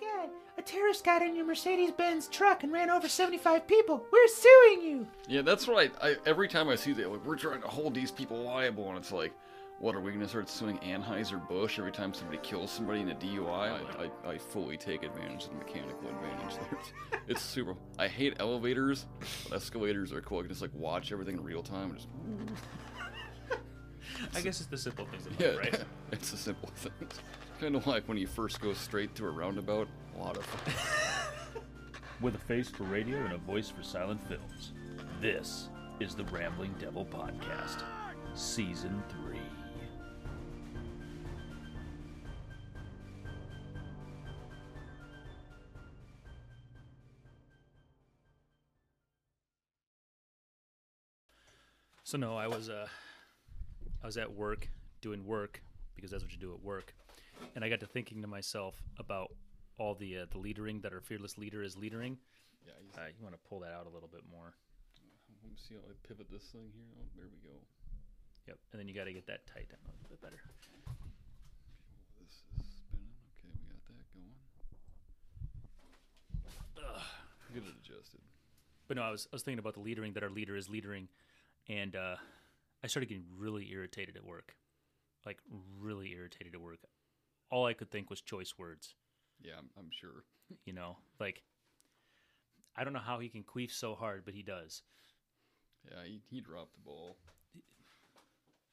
God, a terrorist got in your Mercedes Benz truck and ran over 75 people. We're suing you. Yeah, that's right. I, every time I see that, like, we're trying to hold these people liable, and it's like, what are we gonna start suing Anheuser Busch every time somebody kills somebody in a DUI? I, I, I fully take advantage of the mechanical advantage there. It's, it's super. I hate elevators, but escalators are cool. I can just like watch everything in real time and just I guess it's the simple things in yeah, right? it's the simple thing. Kind of like when you first go straight to a roundabout. A lot of fun. With a face for radio and a voice for silent films, this is the Rambling Devil Podcast, Season 3. So no, I was uh, I was at work doing work because that's what you do at work, and I got to thinking to myself about all the uh, the leadering that our fearless leader is leadering. Yeah, Uh, you want to pull that out a little bit more. let me see how I pivot this thing here. Oh, there we go. Yep, and then you got to get that tight down a little bit better. This is spinning. Okay, we got that going. Ugh. Get it adjusted. But no, I was I was thinking about the leadering that our leader is leadering, and uh, I started getting really irritated at work, like really irritated at work. All I could think was choice words. Yeah, I'm, I'm sure. You know, like I don't know how he can queef so hard, but he does. Yeah, he, he dropped the ball.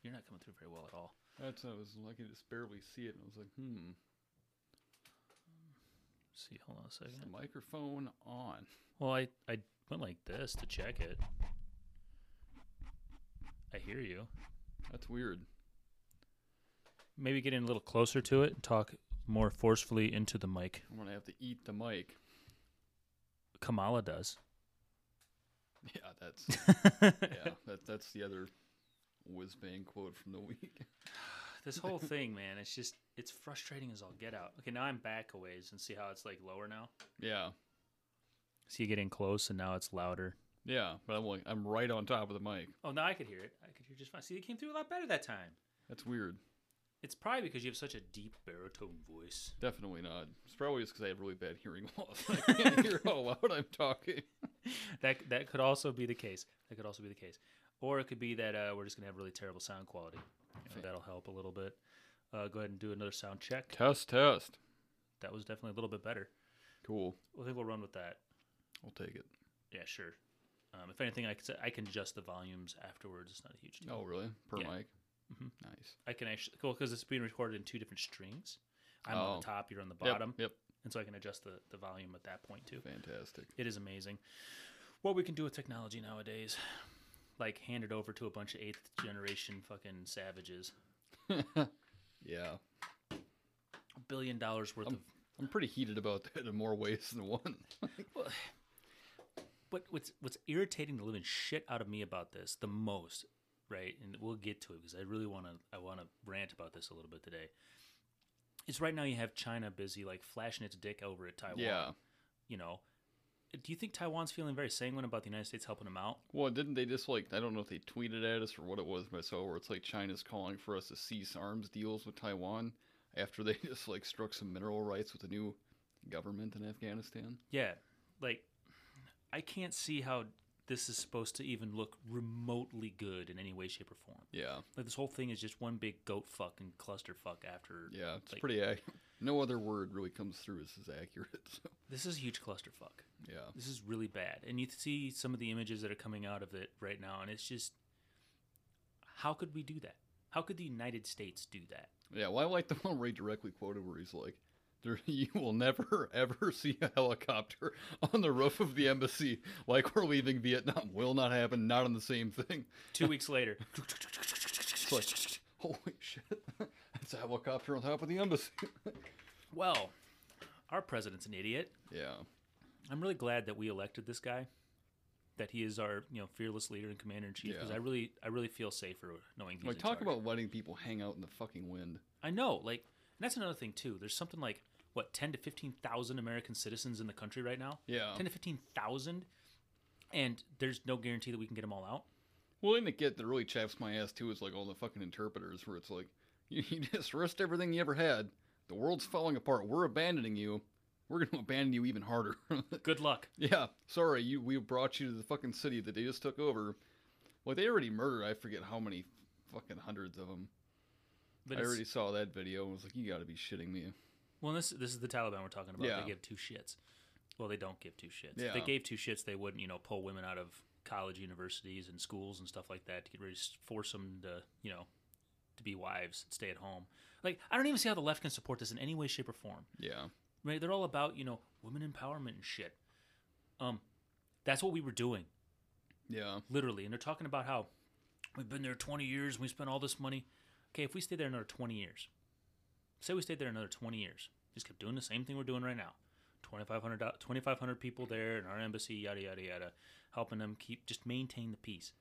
You're not coming through very well at all. That's I was I could just barely see it, and I was like, hmm, see, hold on a is the second. microphone on? Well, I I went like this to check it. I hear you. That's weird. Maybe get in a little closer to it and talk more forcefully into the mic. I'm gonna have to eat the mic. Kamala does. Yeah, that's yeah, that, that's the other whiz bang quote from the week. This whole thing, man, it's just it's frustrating as all get out. Okay, now I'm back a ways and see how it's like lower now. Yeah, See you getting close and now it's louder. yeah, but I'm like I'm right on top of the mic. Oh, now I could hear it. I could hear just fine. See, it came through a lot better that time. That's weird. It's probably because you have such a deep baritone voice. Definitely not. It's probably just because I have really bad hearing loss. I can't hear how loud I'm talking. That that could also be the case. That could also be the case. Or it could be that uh, we're just gonna have really terrible sound quality. Know, that'll help a little bit. Uh, go ahead and do another sound check. Test, test. That was definitely a little bit better. Cool. I think we'll run with that. I'll take it. Yeah, sure. Um, if anything, I can I can adjust the volumes afterwards. It's not a huge deal. Oh, really? Per Yeah. mic. Mhm. Nice. I can actually cool because it's being recorded in two different strings. I'm on Oh. the top, you're on the bottom, Yep. and so I can adjust the, the volume at that point too. Fantastic. It is amazing what we can do with technology nowadays. Like hand it over to a bunch of eighth generation fucking savages. Yeah. A billion dollars worth Um, of. I'm pretty heated about that in more ways than one. What what's what's irritating the living shit out of me about this the most, right? And we'll get to it because I really want to I want to rant about this a little bit today. It's right now you have China busy like flashing its dick over at Taiwan. yeah. You know, do you think Taiwan's feeling very sanguine about the United States helping them out? Well, didn't they just like I don't know if they tweeted at us or what it was, but I saw where it's like China's calling for us to cease arms deals with Taiwan after they just like struck some mineral rights with the new government in Afghanistan. Yeah, like I can't see how this is supposed to even look remotely good in any way, shape, or form. Yeah. Like this whole thing is just one big goat fucking clusterfuck. After Yeah. It's like, pretty ac- no other word really comes through as is accurate. So This is a huge clusterfuck. yeah. This is really bad, and you see some of the images that are coming out of it right now, and it's just how could we do that? How could the United States do that? Yeah, well, I like the one where he directly quoted where he's like, there, "You will never ever see a helicopter on the roof of the embassy like we're leaving Vietnam. Will not happen. Not on the same thing." Two weeks later, like, holy shit, it's a helicopter on top of the embassy. well, our president's an idiot. yeah, I'm really glad that we elected this guy, that he is our you know fearless leader and commander in chief. Because Yeah. I really I really feel safer knowing he's like talk about letting people hang out in the fucking wind. I know, like and that's another thing too. There's something like what ten to fifteen thousand American citizens in the country right now. Yeah. ten to fifteen thousand, and there's no guarantee that we can get them all out. Well, thing that get that really chaps my ass too is like all the fucking interpreters where it's like you, you just risked everything you ever had. The world's falling apart. We're abandoning you. we're going to abandon you even harder. Good luck. yeah, sorry, you we brought you to the fucking city that they just took over. Well, they already murdered. I forget how many fucking hundreds of them. But I already saw that video and was like, you got to be shitting me. Well, this this is the Taliban we're talking about. Yeah. They give two shits. Well, they don't give two shits. Yeah. If they gave two shits, they wouldn't, you know, pull women out of college, universities, and schools and stuff like that to get ready to force them to, you know, to be wives, stay at home. Like, I don't even see how the left can support this in any way, shape, or form. Yeah. Right? They're all about, you know, women empowerment and shit. Um, that's what we were doing, Yeah. literally. And they're talking about how we've been there 20 years and we spent all this money. Okay, if we stay there another 20 years, say we stayed there another 20 years, just kept doing the same thing we're doing right now 2,500, 2,500 people there in our embassy, yada, yada, yada, helping them keep, just maintain the peace.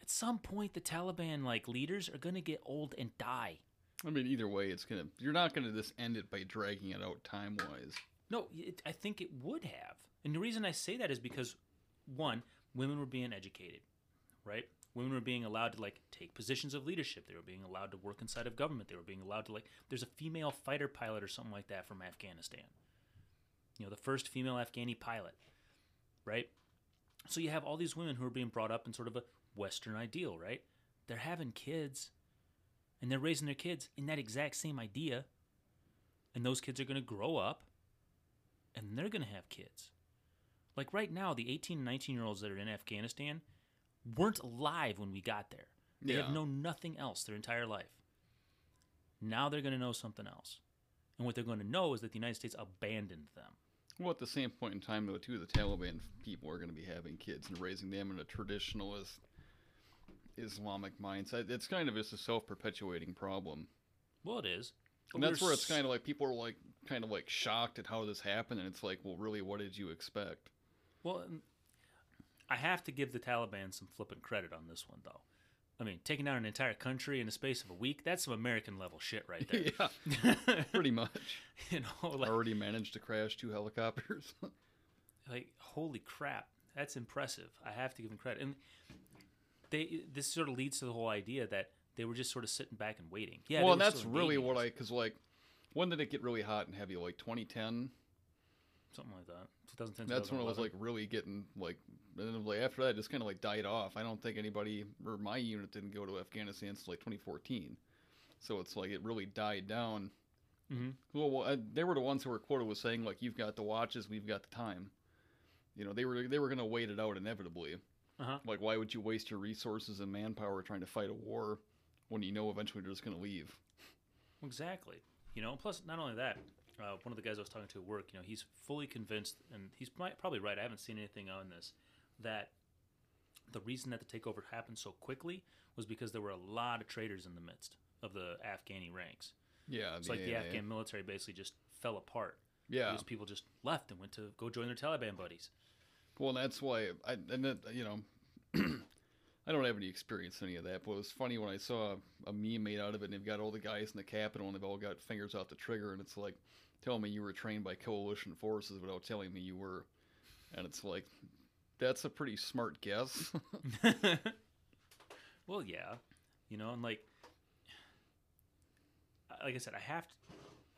At some point, the Taliban, like, leaders are going to get old and die. I mean, either way, it's gonna. You're not gonna just end it by dragging it out time wise. No, it, I think it would have. And the reason I say that is because, one, women were being educated, right? Women were being allowed to like take positions of leadership. They were being allowed to work inside of government. They were being allowed to like. There's a female fighter pilot or something like that from Afghanistan. You know, the first female Afghani pilot, right? So you have all these women who are being brought up in sort of a Western ideal, right? They're having kids, and they're raising their kids in that exact same idea, and those kids are going to grow up and they're going to have kids. Like right now, the 18 19 year olds that are in Afghanistan weren't alive when we got there. They Yeah. have known nothing else their entire life. Now they're going to know something else. And what they're going to know is that the United States abandoned them. Well, at the same point in time, though, too, the Taliban people are going to be having kids and raising them in a traditionalist Islamic mindset. It's kind of just a self-perpetuating problem, Well, it is. But and that's where it's kind of like people are like kind of like shocked at how this happened, and it's like, well, really, what did you expect? Well, I have to give the Taliban some flippant credit on this one, though. I mean, taking down an entire country in the space of a week, that's some American level shit right there. yeah, pretty much. you know, like, Already managed to crash two helicopters. like holy crap that's impressive i have to give them credit and they this sort of leads to the whole idea that they were just sort of sitting back and waiting yeah well, were that's really what. I because like when did it get really hot and heavy? Like 2010. something like that 2010 That's when it was like really getting like, and then like after that, it just kind of like died off. I don't think anybody or my unit didn't go to Afghanistan until like 2014. So it's like it really died down. Mhm. Well, well uh, they were the ones who were quoted with saying like, "You've got the watches, we've got the time." You know, they were they were going to wait it out inevitably. Uh-huh. Like, why would you waste your resources and manpower trying to fight a war when you know eventually they're just going to leave? Exactly. You know, plus not only that, uh, one of the guys I was talking to at work, you know, he's fully convinced, and he's probably right. I haven't seen anything on this that the reason that the takeover happened so quickly was because there were a lot of traitors in the midst of the Afghani ranks. Yeah, It's like the yeah, Afghan military basically just fell apart. Yeah. because people just left and went to go join their Taliban buddies. Well, that's why I and that, you know I don't have any experience in any of that, but it was funny when I saw a meme made out of it, and they've got all the guys in the capital and they've all got fingers off the trigger, and it's like, tell me you were trained by coalition forces without telling me you were, and it's like, that's a pretty smart guess. Well, yeah, you know, and like, like I said, I have to.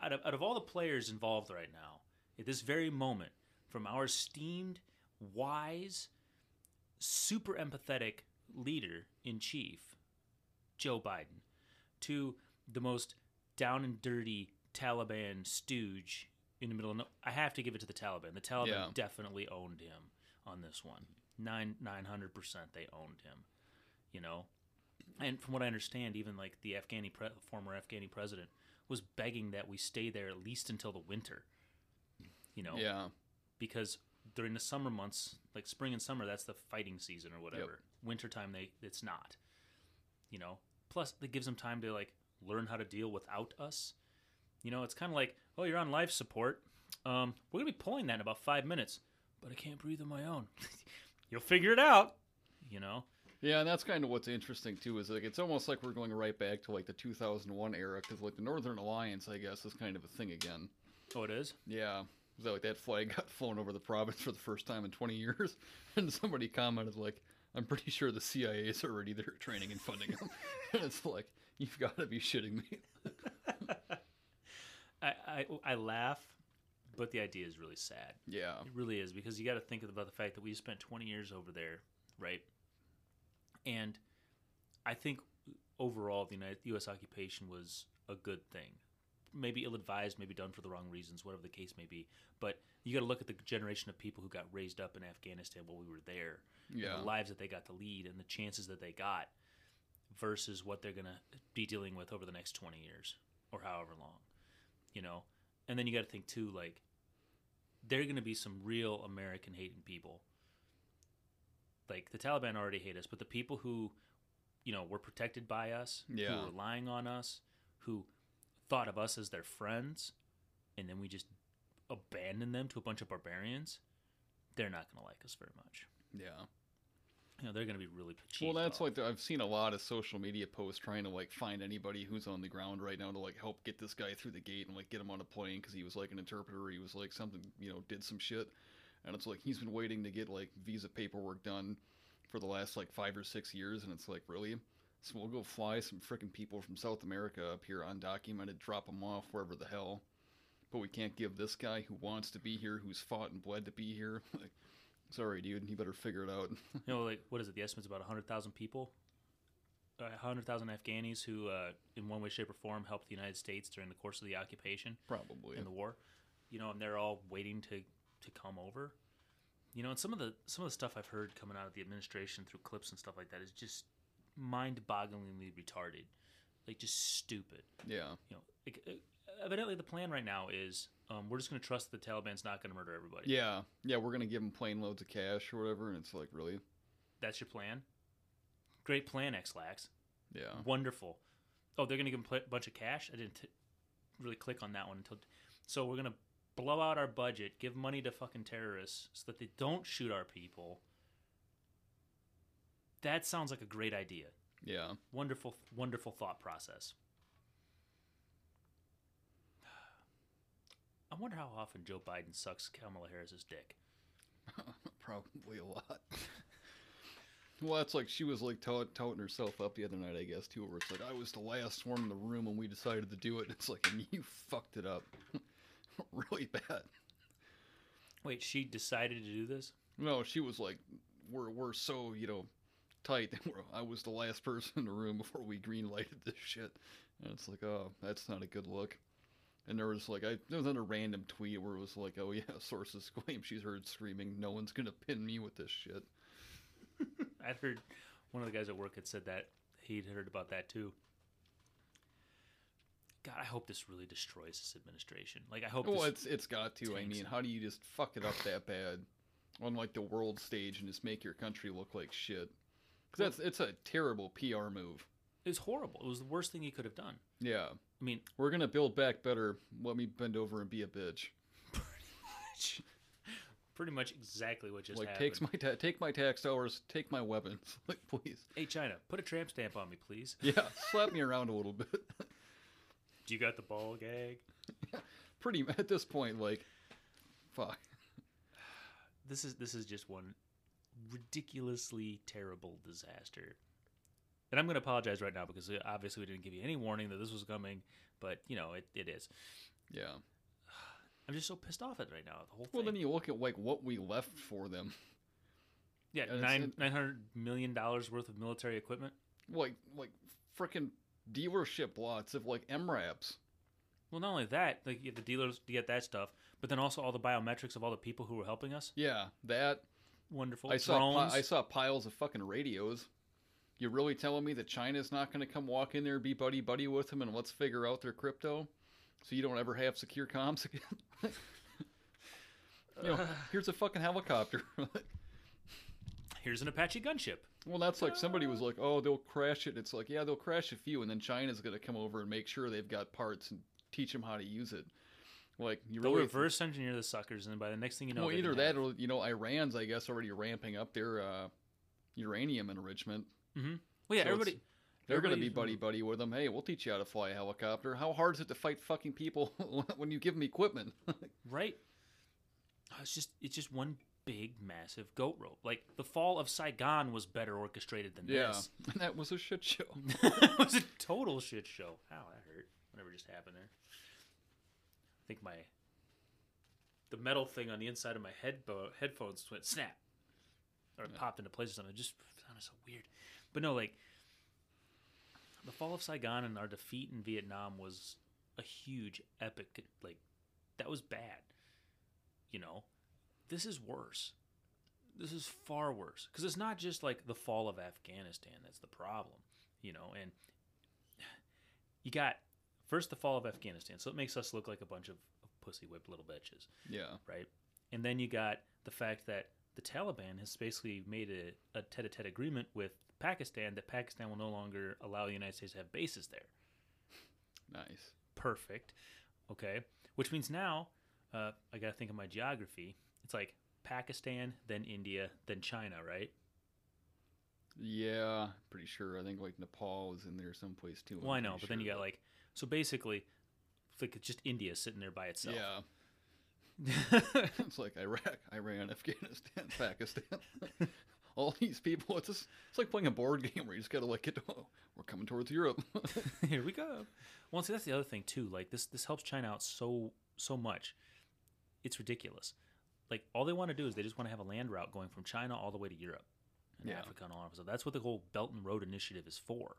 Out of, out of all the players involved right now, at this very moment, from our esteemed, wise, super empathetic leader in chief, Joe Biden, to the most down and dirty Taliban stooge in the middle of no, I have to give it to the Taliban. The Taliban Yeah. definitely owned him on this one. Nine nine hundred percent they owned him. You know? And from what I understand, even like the Afghani pre- former Afghani president was begging that we stay there at least until the winter. You know, yeah, because during the summer months, like spring and summer, that's the fighting season or whatever. Wintertime, they it's not. You know. Plus, it gives them time to like learn how to deal without us. You know, it's kind of like, oh, you're on life support. Um, we're gonna be pulling that in about five minutes, but I can't breathe on my own. You'll figure it out. You know. yeah, and that's kind of what's interesting too. Is like it's almost like we're going right back to like the 2001 era, because like the Northern Alliance, I guess, is kind of a thing again. Oh, it is. Yeah. Was that like that flag got flown over the province for the first time in 20 years? And somebody commented like, I'm pretty sure the CIA is already there training and funding them. and it's like, you've got to be shitting me. I, I I laugh but the idea is really sad. Yeah. It really is because you got to think about the fact that we spent 20 years over there, right? And I think overall the United, U.S. occupation was a good thing. Maybe ill-advised, maybe done for the wrong reasons, whatever the case may be. But you got to look at the generation of people who got raised up in Afghanistan while we were there, Yeah. the lives that they got to lead, and the chances that they got, versus what they're gonna be dealing with over the next 20 years or however long, you know. And then you got to think too, like they're going to be some real American hating people. Like the Taliban already hate us, but the people who, you know, were protected by us, Yeah. who were relying on us, who thought of us as their friends, and then we just abandoned them to a bunch of barbarians, they're not going to like us very much. Yeah. You know, they're going to be really Well, that's off. like the, I've seen a lot of social media posts trying to like find anybody who's on the ground right now to like help get this guy through the gate and like get him on a plane because he was like an interpreter. He was like something you know did some shit, and it's like he's been waiting to get like visa paperwork done for the last like five or six years, and it's like really. So we'll go fly some freaking people from South America up here undocumented, drop them off wherever the hell. But we can't give this guy who wants to be here, who's fought and bled to be here. Like, sorry, dude, you better figure it out. you know, like what is it? The estimate's about hundred thousand people, uh, hundred thousand Afghanis who, uh, in one way, shape, or form, helped the United States during the course of the occupation Probably. in the war. You know, and they're all waiting to to come over. You know, and some of the some of the stuff I've heard coming out of the administration through clips and stuff like that is just mind-bogglingly retarded, like just stupid. Yeah. You know, like, uh, evidently the plan right now is um, we're just going to trust the Taliban's not going to murder everybody. Yeah, yeah, we're gonna give them plane loads of cash or whatever, and it's like really, That's your plan. Great plan, Ex-Lax. yeah, Wonderful. Oh, they're going to give them a bunch of cash. I didn't t- really click on that one until. So we're going to blow out our budget, give money to fucking terrorists so that they don't shoot our people. That sounds like a great idea. yeah. Wonderful, wonderful thought process. I wonder how often Joe Biden sucks Kamala Harris's dick. Probably a lot. well, that's like she was like tout- touting herself up the other night, I guess, too, where it's like I was the last one in the room when we decided to do it. It's like, and you fucked it up, really bad. Wait, she decided to do this? No, she was like, we're we're so you know tight. I was the last person in the room before we green lighted this shit, and it's like, oh, that's not a good look. And there was like, I there was another random tweet where it was like, oh yeah, sources claim she's heard screaming, no one's gonna pin me with this shit. I'd heard one of the guys at work had said that he'd heard about that too. God, I hope this really destroys this administration. Like, I hope. Well, it's it's got to. I mean, how do you just fuck it up that bad on like the world stage and just make your country look like shit? Because that's it's a terrible PR move. It was horrible. It was the worst thing he could have done. Yeah, I mean, we're gonna build back better. Let me bend over and be a bitch. pretty much Pretty much exactly what just like happened. takes my ta- take my tax dollars, take my weapons. Like please, Hey, China, put a tramp stamp on me, please. yeah, slap me around a little bit. Do you got the ball gag? Pretty at this point, like, fuck. This is this is just one ridiculously terrible disaster. And I'm going to apologize right now because uh, obviously we didn't give you any warning that this was coming, but you know it, it is. Yeah. I'm just so pissed off at it right now. The whole Well, thing. then you look at like what we left for them. yeah, and nine it- nine hundred million dollars worth of military equipment. Like like freaking dealership lots of like MRAPs. Well, not only that, like you have the dealers to get that stuff, but then also all the biometrics of all the people who were helping us. Yeah, that Wonderful. I saw pi- I saw piles of fucking radios. You really telling me that China's not going to come walk in there, and be buddy buddy with them, and let's figure out their crypto, so you don't ever have secure comms again? you know, here's a fucking helicopter. Here's an Apache gunship. well, that's like somebody was like, "Oh, they'll crash it." It's like, yeah, they'll crash a few, and then China's going to come over and make sure they've got parts and teach them how to use it. Like you They'll really reverse engineer the suckers, and then by the next thing you know, well, either that have- or you know, Iran's I guess already ramping up their uh, uranium enrichment. Mm-hmm. Well, yeah, So everybody. They're going to be buddy buddy with them. Hey, we'll teach you how to fly a helicopter. How hard is it to fight fucking people when you give them equipment? right? Oh, It's just it's just one big massive goat rope. Like the fall of Saigon was better orchestrated than yeah, this. and that was a shit show. it was a total shit show. Ow, that hurt. Whatever just happened there. I think my the metal thing on the inside of my headbo- headphones went snap or it Yeah. popped into place or something. It just sounded so weird. But no, like the fall of Saigon and our defeat in Vietnam was a huge epic like that was bad. You know, this is worse. This is far worse because it's not just like the fall of Afghanistan that's the problem, you know. And you got first the fall of Afghanistan, so it makes us look like a bunch of, of pussy whipped little bitches, Yeah. right? And then you got the fact that the Taliban has basically made a, a tete-a-tete agreement with Pakistan that Pakistan will no longer allow the United States to have bases there Nice. perfect. Okay, which means now uh, I got to think of my geography. It's like Pakistan, then India, then China, right? Yeah, pretty sure. I think like Nepal is in there someplace too. Well, I'm I know, but then you got like so basically, it's like it's just India sitting there by itself. Yeah. it's like Iraq, Iran, Afghanistan, Pakistan. All these people. It's just it's like playing a board game where you just gotta like get. Oh, we're coming towards Europe. Here we go. Well, see, that's the other thing too. Like this, this helps China out so so much. It's ridiculous. Like all they want to do is they just want to have a land route going from China all the way to Europe and Yeah. Africa and all of that. So that's what the whole Belt and Road Initiative is for,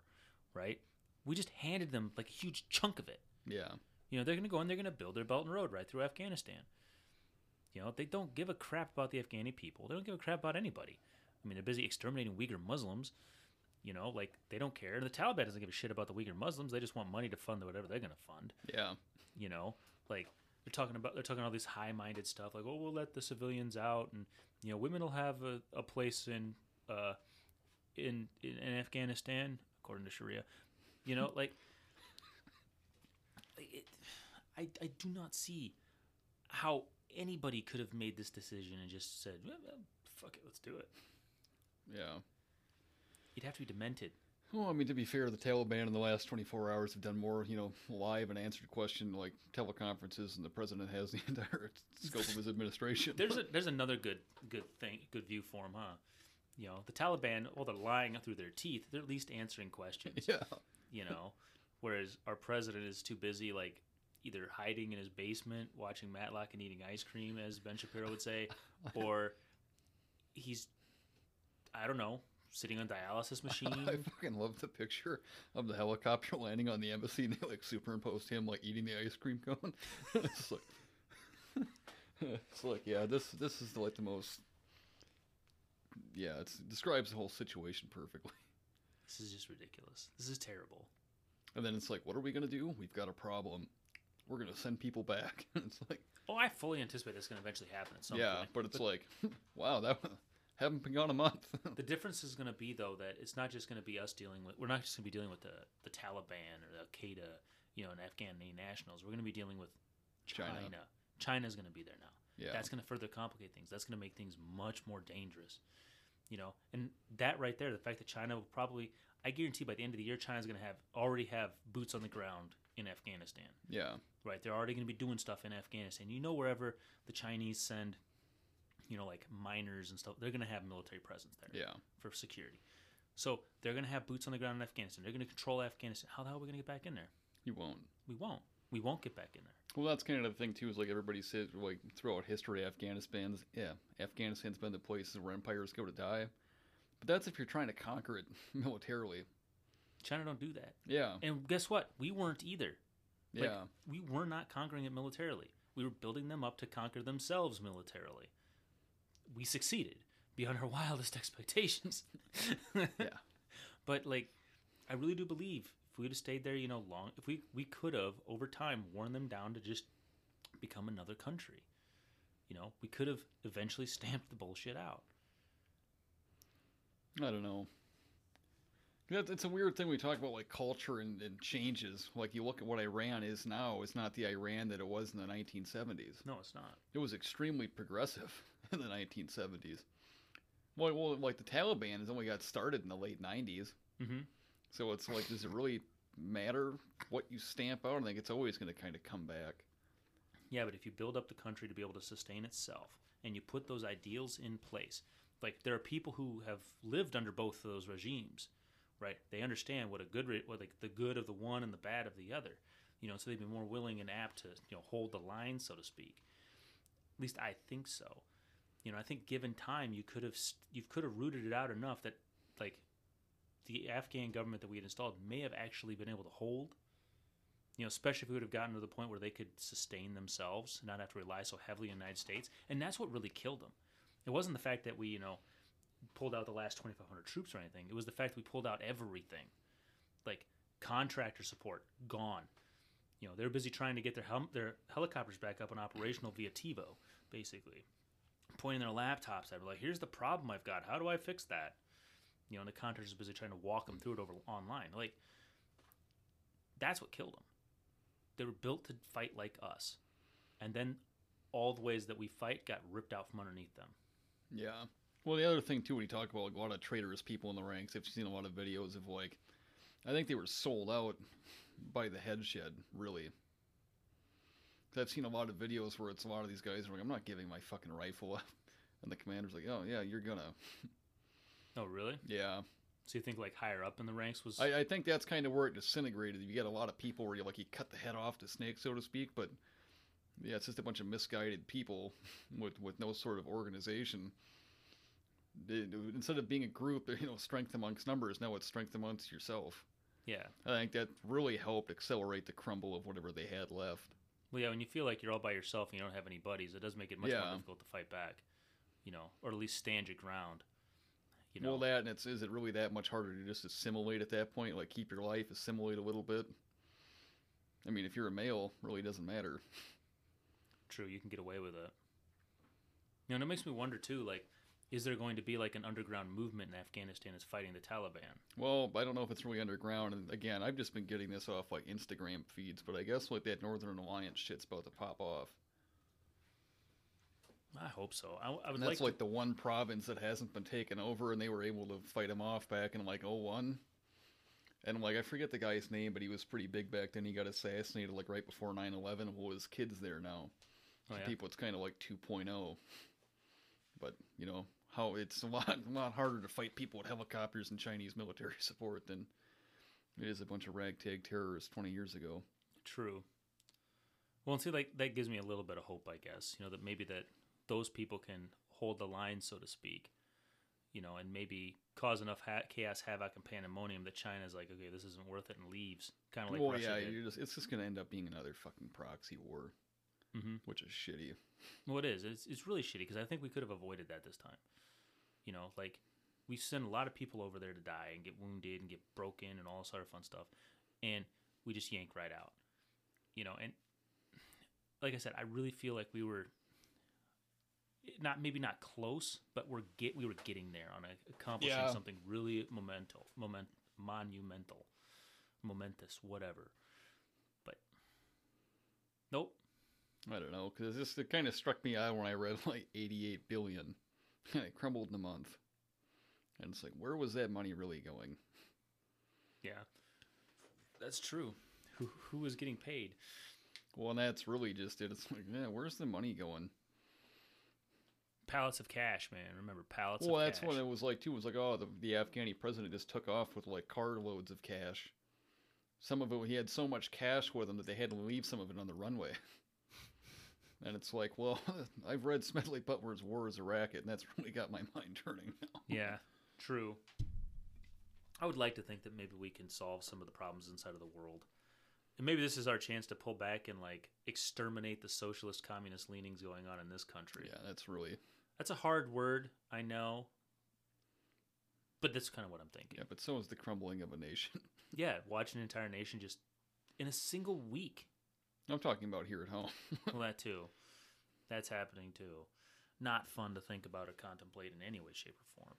right? We just handed them like a huge chunk of it. yeah. You know, they're going to go and they're going to build their Belt and Road right through Afghanistan. You know, they don't give a crap about the Afghani people. They don't give a crap about anybody. I mean, they're busy exterminating Uyghur Muslims. You know, like they don't care. And The Taliban doesn't give a shit about the Uyghur Muslims. They just want money to fund whatever they're going to fund. Yeah. You know, like they're talking about they're talking all this high-minded stuff like, oh, we'll let the civilians out, and you know, women will have a, a place in uh in, in in Afghanistan according to Sharia. You know, like it, I I do not see how anybody could have made this decision and just said, well, well, "Fuck it, let's do it." Yeah. You'd have to be demented. Well, I mean, to be fair, the Taliban in the last 24 hours have done more, you know, live and answered question like teleconferences, and the president has the entire scope of his administration. There's a there's another good good thing good view for him, huh? You know, the Taliban, well, they're lying through their teeth. They're at least answering questions. yeah. you know whereas our president is too busy like either hiding in his basement watching matlock and eating ice cream as ben shapiro would say or he's i don't know sitting on dialysis machine I fucking love the picture of the helicopter landing on the embassy, and they like superimposed him like eating the ice cream cone. it's like, it's like, yeah, this this is like the most, yeah, it describes the whole situation perfectly. this is just ridiculous this is terrible And then it's like, what are we gonna do? We've got a problem. We're gonna send people back. it's like, oh i fully anticipate that's going to eventually happen at some yeah, point but it's like, wow, that haven't been gone a month. the difference is going to be though that it's not just going to be us dealing with we're not just going to be dealing with the, the taliban or the al-qaeda you know and afghan nationals we're going to be dealing with China. china china's going to be there now yeah, that's going to further complicate things. That's going to make things much more dangerous. You know, and that right there, the fact that China will probably, I guarantee by the end of the year, China's going to have already have boots on the ground in Afghanistan. yeah, Right, they're already going to be doing stuff in Afghanistan. You know, wherever the Chinese send, you know, like miners and stuff, they're going to have military presence there yeah. for security. So they're going to have boots on the ground in Afghanistan. They're going to control Afghanistan. How the hell are we going to get back in there? You won't. We won't. We won't get back in there. Well, that's kind of the thing too. Is like everybody says, like throughout history, Afghanistan's yeah, Afghanistan's been the place where empires go to die. But that's if you're trying to conquer it militarily. China don't do that. Yeah, And guess what? We weren't either. Like, yeah, we were not conquering it militarily. We were building them up to conquer themselves militarily. We succeeded beyond our wildest expectations. yeah, But like, I really do believe if we would have stayed there, you know, long, if we we could have over time worn them down to just become another country. You know, we could have eventually stamped the bullshit out. I don't know. It's a weird thing we talk about, like culture and, and changes. Like you look at what Iran is now; it's not the Iran that it was in the 1970s. No, it's not. It was extremely progressive in the 1970s. Well, well, like the Taliban has only got started in the late 90s. Mm-hmm. So it's like, does it really matter what you stamp out? I think it's always going to kind of come back. Yeah, but if you build up the country to be able to sustain itself and you put those ideals in place, like there are people who have lived under both of those regimes, right? They understand what a good, re- what like the good of the one and the bad of the other, you know. So they'd be more willing and apt to, you know, hold the line, so to speak. At least I think so. You know, I think given time, you could have you could have rooted it out enough that like the Afghan government that we had installed may have actually been able to hold. You know, especially if we would have gotten to the point where they could sustain themselves, not have to rely so heavily on the United States, and that's what really killed them. It wasn't the fact that we, you know, pulled out the last 2,500 troops or anything. It was the fact that we pulled out everything, like contractor support gone. You know, they're busy trying to get their hel- their helicopters back up and operational via TiVo, basically, pointing their laptops at. like, here's the problem I've got. How do I fix that? You know, and the contractors busy trying to walk them through it over online. Like, that's what killed them. They were built to fight like us, and then all the ways that we fight got ripped out from underneath them. Yeah. Well, the other thing too, when you talk about like, a lot of traitorous people in the ranks, I've seen a lot of videos of like, I think they were sold out by the head shed, really. I've seen a lot of videos where it's a lot of these guys are like, I'm not giving my fucking rifle up. And the commander's like, oh, yeah, you're gonna. Oh, really? Yeah. So you think like higher up in the ranks was? I, I think that's kind of where it disintegrated. You get a lot of people where you like, you cut the head off the snake, so to speak, but yeah, it's just a bunch of misguided people with, with no sort of organization. Instead of being a group, you know, strength amongst numbers, now it's strength amongst yourself. yeah. I think that really helped accelerate the crumble of whatever they had left. Well, yeah. When you feel like you're all by yourself and you don't have any buddies, it does make it much Yeah. more difficult to fight back. You know, or at least stand your ground. You know. Well, that and it's is it really that much harder to just assimilate at that point? Like keep your life, assimilate a little bit. I mean, if you're a male, really doesn't matter. True, you can get away with it. You know, and it makes me wonder too. Like, is there going to be like an underground movement in Afghanistan that's fighting the Taliban? Well, I don't know if it's really underground. And again, I've just been getting this off like Instagram feeds, but I guess like that Northern Alliance shit's about to pop off. I hope so. I, I would And like. that's to- like the one province that hasn't been taken over, and they were able to fight him off back in like 01. And like I forget the guy's name, but he was pretty big back then. He got assassinated like right before 9/11. Well, his kid's there now. Oh, yeah? people, it's kind of like 2.0. But you know how it's a lot, a lot harder to fight people with helicopters and Chinese military support than it is a bunch of ragtag terrorists 20 years ago. True. Well, and see, like that gives me a little bit of hope, I guess. You know that maybe that those people can hold the line, so to speak. You know, and maybe cause enough ha- chaos, havoc, and pandemonium that China's like, okay, this isn't worth it, and leaves. Kind of like well, Russia yeah, just, it's just going to end up being another fucking proxy war, Mhm. which is shitty. Well, it is. It's, it's really shitty because I think we could have avoided that this time. You know, like we send a lot of people over there to die and get wounded and get broken and all this of fun stuff, and we just yank right out. You know, and like I said, I really feel like we were not maybe not close, but we're get we were getting there on a, accomplishing Yeah. something really momental, moment, monumental, momentous, whatever. But nope. I don't know because this it kind of struck me out when I read like 88 billion, and it crumbled in a month. And it's like, where was that money really going? Yeah, that's true. Who who was getting paid? Well, and that's really just it. It's like, yeah, where's the money going? Pallets of cash, man. Remember pallets of cash. well, that's cash. what it was like too. It was like, oh, the the Afghani president just took off with like carloads of cash. Some of it, he had so much cash with him that they had to leave some of it on the runway. and it's like, well, I've read Smedley Butler's War is a Racket, and that's really got my mind turning now. Yeah, true. I would like to think that maybe we can solve some of the problems inside of the world. And maybe this is our chance to pull back and like exterminate the socialist communist leanings going on in this country. Yeah, that's really That's a hard word, I know. But that's kind of what I'm thinking. yeah. But so is the crumbling of a nation. Yeah, watch an entire nation just in a single week. I'm talking about here at home. Well, that too. That's happening too. Not fun to think about or contemplate in any way, shape, or form.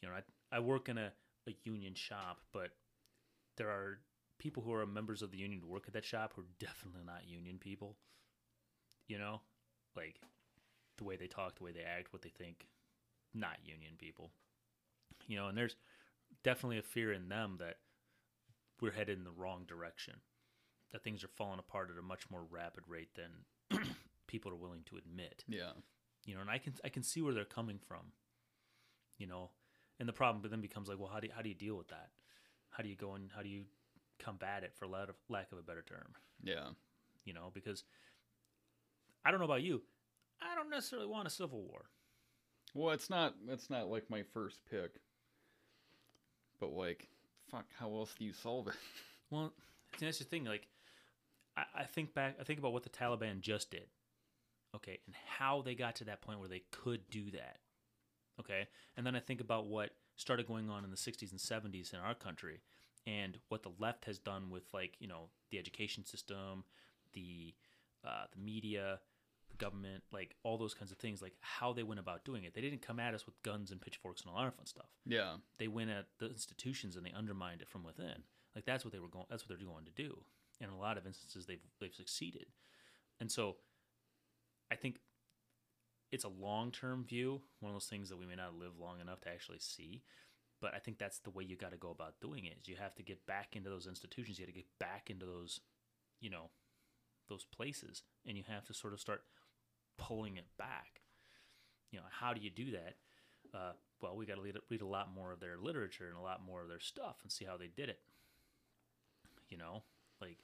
You know, I, I work in a, a union shop, but there are people who are members of the union who work at that shop who are definitely not union people. You know, like the way they talk, the way they act, what they think, not union people. You know, and there's definitely a fear in them that we're headed in the wrong direction that things are falling apart at a much more rapid rate than people are willing to admit. yeah. You know, and I can I can see where they're coming from. You know, and the problem then becomes like, well, how do you, how do you deal with that? How do you go and how do you combat it for lack of, lack of a better term? Yeah. You know, because I don't know about you, I don't necessarily want a civil war. Well, it's not. It's not like my first pick. But like, fuck, how else do you solve it? Well, that's the thing. Like, I, I think back. I think about what the Taliban just did. Okay, and how they got to that point where they could do that. Okay, and then I think about what started going on in the '60s and '70s in our country, and what the left has done with like you know the education system, the uh, the media, the government, like all those kinds of things. Like how they went about doing it. They didn't come at us with guns and pitchforks and all that fun stuff Yeah. they went at the institutions and they undermined it from within. Like that's what they were going. That's what they're going to do. In a lot of instances, they've they've succeeded. And so, I think it's a long term view. One of those things that we may not live long enough to actually see. But I think that's the way you got to go about doing it. Is you have to get back into those institutions. You got to get back into those, you know, those places, and you have to sort of start pulling it back. You know, how do you do that? uh, well, we got to read, read a lot more of their literature and a lot more of their stuff and see how they did it. You know, like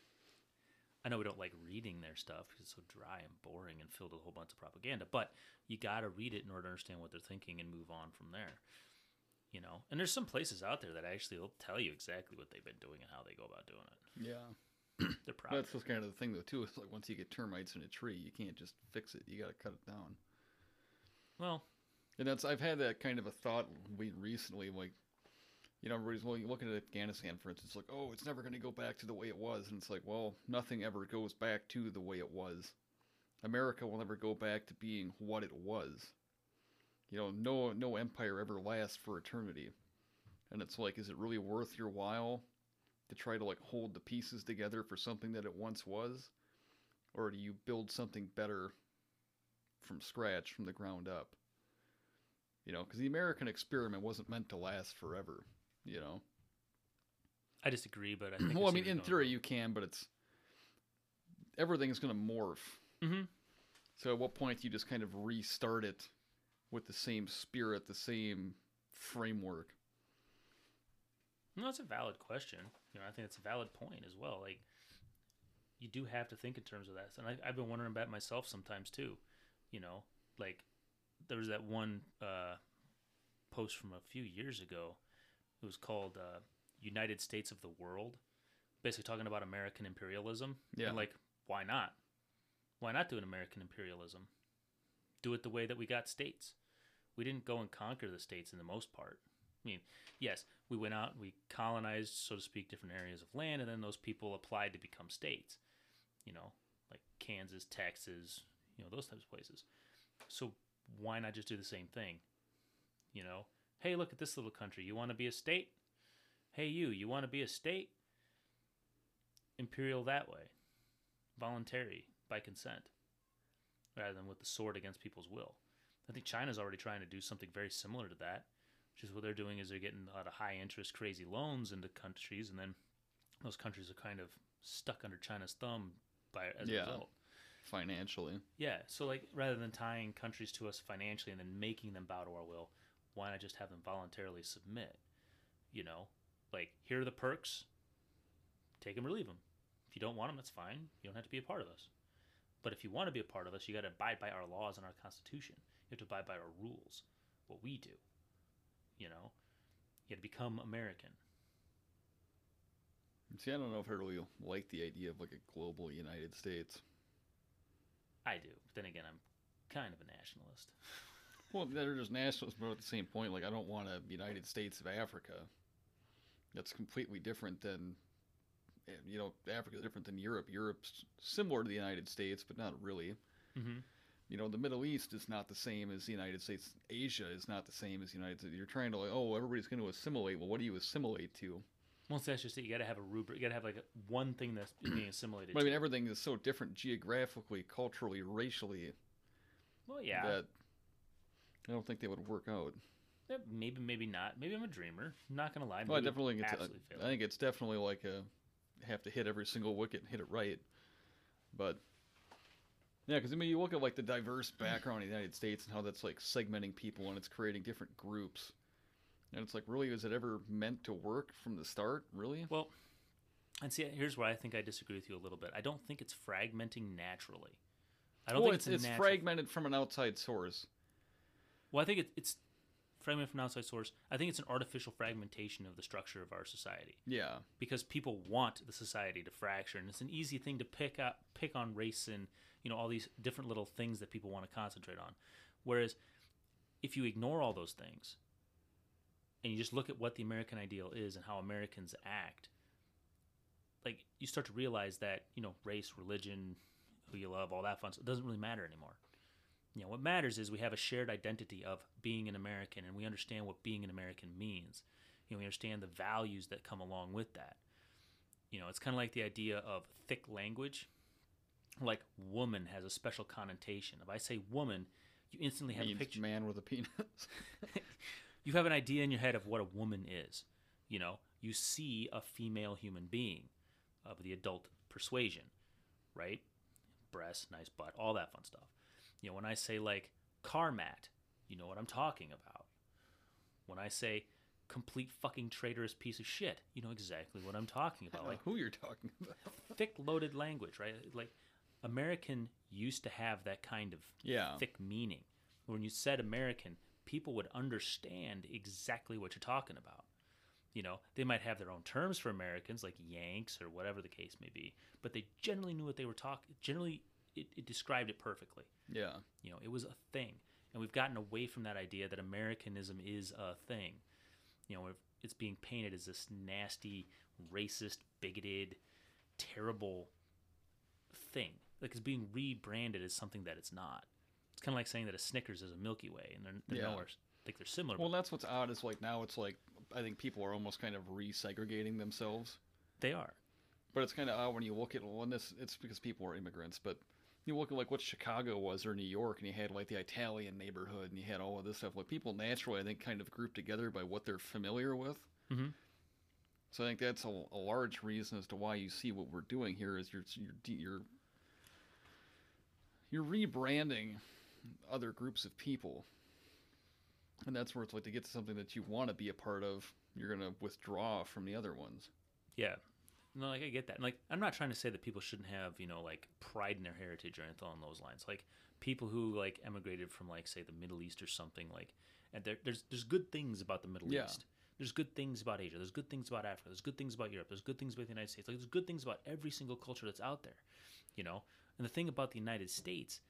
I know we don't like reading their stuff because it's so dry and boring and filled with a whole bunch of propaganda, but you got to read it in order to understand what they're thinking and move on from there. You know, and there's some places out there that actually will tell you exactly what they've been doing and how they go about doing it. Yeah. They're proud. That's just kind of the thing though too. It's like once you get termites in a tree, you can't just fix it. You got to cut it down. well, And that's I've had that kind of a thought recently, like, you know, everybody's looking at Afghanistan, for instance, like, oh, it's never going to go back to the way it was, and it's like, well, nothing ever goes back to the way it was. America will never go back to being what it was. You know, no no empire ever lasts for eternity, and it's like, is it really worth your while to try to like hold the pieces together for something that it once was, or do you build something better from scratch, from the ground up? You know, because the American experiment wasn't meant to last forever. You know. I disagree, but I think well, I mean, in theory you can, but it's everything is going to morph. hmm So at what point do you just kind of restart it with the same spirit, the same framework? No, that's a valid question. You know, I think it's a valid point as well. Like, you do have to think in terms of that, and I, I've been wondering about myself sometimes too. You know, like there was that one uh, post from a few years ago. It was called uh, "United States of the World," basically talking about American imperialism. Yeah. And like, why not? Why not do an American imperialism? Do it the way that we got states. We didn't go and conquer the states in the most part. I mean, yes, we went out, and we colonized, so to speak, different areas of land, and then those people applied to become states. You know, like Kansas, Texas, you know, those types of places. So why not just do the same thing? You know, hey, look at this little country. You want to be a state? Hey, you, you want to be a state? Imperial that way, voluntary by consent, rather than with the sword against people's will. I think China's already trying to do something very similar to that. Which is what they're doing is they're getting a lot of high interest, crazy loans into countries, and then those countries are kind of stuck under China's thumb by as Yeah. a result. Financially, Yeah. So like rather than tying countries to us financially and then making them bow to our will, why not just have them voluntarily submit? You know, like here are the perks. Take them or leave them. If you don't want them, that's fine. You don't have to be a part of us. But if you want to be a part of us, you got to abide by our laws and our constitution. You have to abide by our rules, what we do. You know, you got to become American. see, I don't know if I really like the idea of like a global United States. I do. But then again, I'm kind of a nationalist. Well, they're just nationalists, but at the same point, like I don't want a United States of Africa. That's completely different than, eh, you know, Africa's different than Europe. Europe's similar to the United States, but not really. Mm-hmm. You know, the Middle East is not the same as the United States. Asia is not the same as the United States. You're trying to like, oh, everybody's going to assimilate. Well, what do you assimilate to? Once that's just it, you got to have a rubric. You got to have like one thing that's being assimilated. But I mean, to. everything is so different geographically, culturally, racially well, yeah. that I don't think they would work out. Yeah, maybe, maybe not. Maybe I'm a dreamer. I'm not gonna lie. Well, I definitely think it's, I think it's definitely like a have to hit every single wicket and hit it right. But yeah, because I mean, you look at like the diverse background in the United States and how that's like segmenting people and it's creating different groups. And it's like, really, is it ever meant to work from the start? Really? Well, and see, here's where I think I disagree with you a little bit. I don't think it's fragmenting naturally. I don't well, think it's, it's, it's fragmented from an outside source. Well, I think it, it's fragmented from an outside source. I think it's an artificial fragmentation of the structure of our society Yeah. because people want the society to fracture, and it's an easy thing to pick up, pick on race and you know all these different little things that people want to concentrate on. Whereas, if you ignore all those things and you just look at what the American ideal is and how Americans act, like you start to realize that you know race, religion, who you love, all that fun stuff doesn't really matter anymore. You know what matters is we have a shared identity of being an American, and we understand what being an American means. You know, we understand the values that come along with that. You know, it's kind of like the idea of thick language. Like woman has a special connotation. If I say woman, you instantly have a picture man with a penis. you have an idea in your head of what a woman is. You know, you see a female human being of the adult persuasion, right? Breasts, nice butt, all that fun stuff. You know, when I say like car mat, you know what I'm talking about. When I say complete fucking traitorous piece of shit, you know exactly what I'm talking about. Like who you're talking about? thick loaded language, right? Like American used to have that kind of Yeah. thick meaning. When you said American, people would understand exactly what you're talking about. You know, they might have their own terms for Americans, like Yanks or whatever the case may be, but they generally knew what they were talking. Generally, it, it described it perfectly. Yeah. You know, it was a thing, and we've gotten away from that idea that Americanism is a thing. You know, it's being painted as this nasty, racist, bigoted, terrible thing. Like it's being rebranded as something that it's not. It's kind of like saying that a Snickers is a Milky Way, and they're, they're Yeah. nowhere. Like they're similar. Well, that's what's odd is like now it's like I think people are almost kind of resegregating themselves. they are. But it's kind of odd when you look at well, and this it's because people are immigrants, but you look at like what Chicago was or New York, and you had like the Italian neighborhood, and you had all of this stuff. Like people naturally, I think, kind of group together by what they're familiar with. Mhm. So I think that's a, a large reason as to why you see what we're doing here is you're you're you're you're rebranding other groups of people, and that's where it's like to get to something that you want to be a part of, you're gonna withdraw from the other ones. Yeah. No, like I get that. And like I'm not trying to say that people shouldn't have, you know, like pride in their heritage or anything along those lines. Like people who like emigrated from like say the Middle East or something like and there, there's there's good things about the Middle Yeah. East. There's good things about Asia. There's good things about Africa. There's good things about Europe. There's good things about the United States. Like there's good things about every single culture that's out there. You know? And the thing about the United States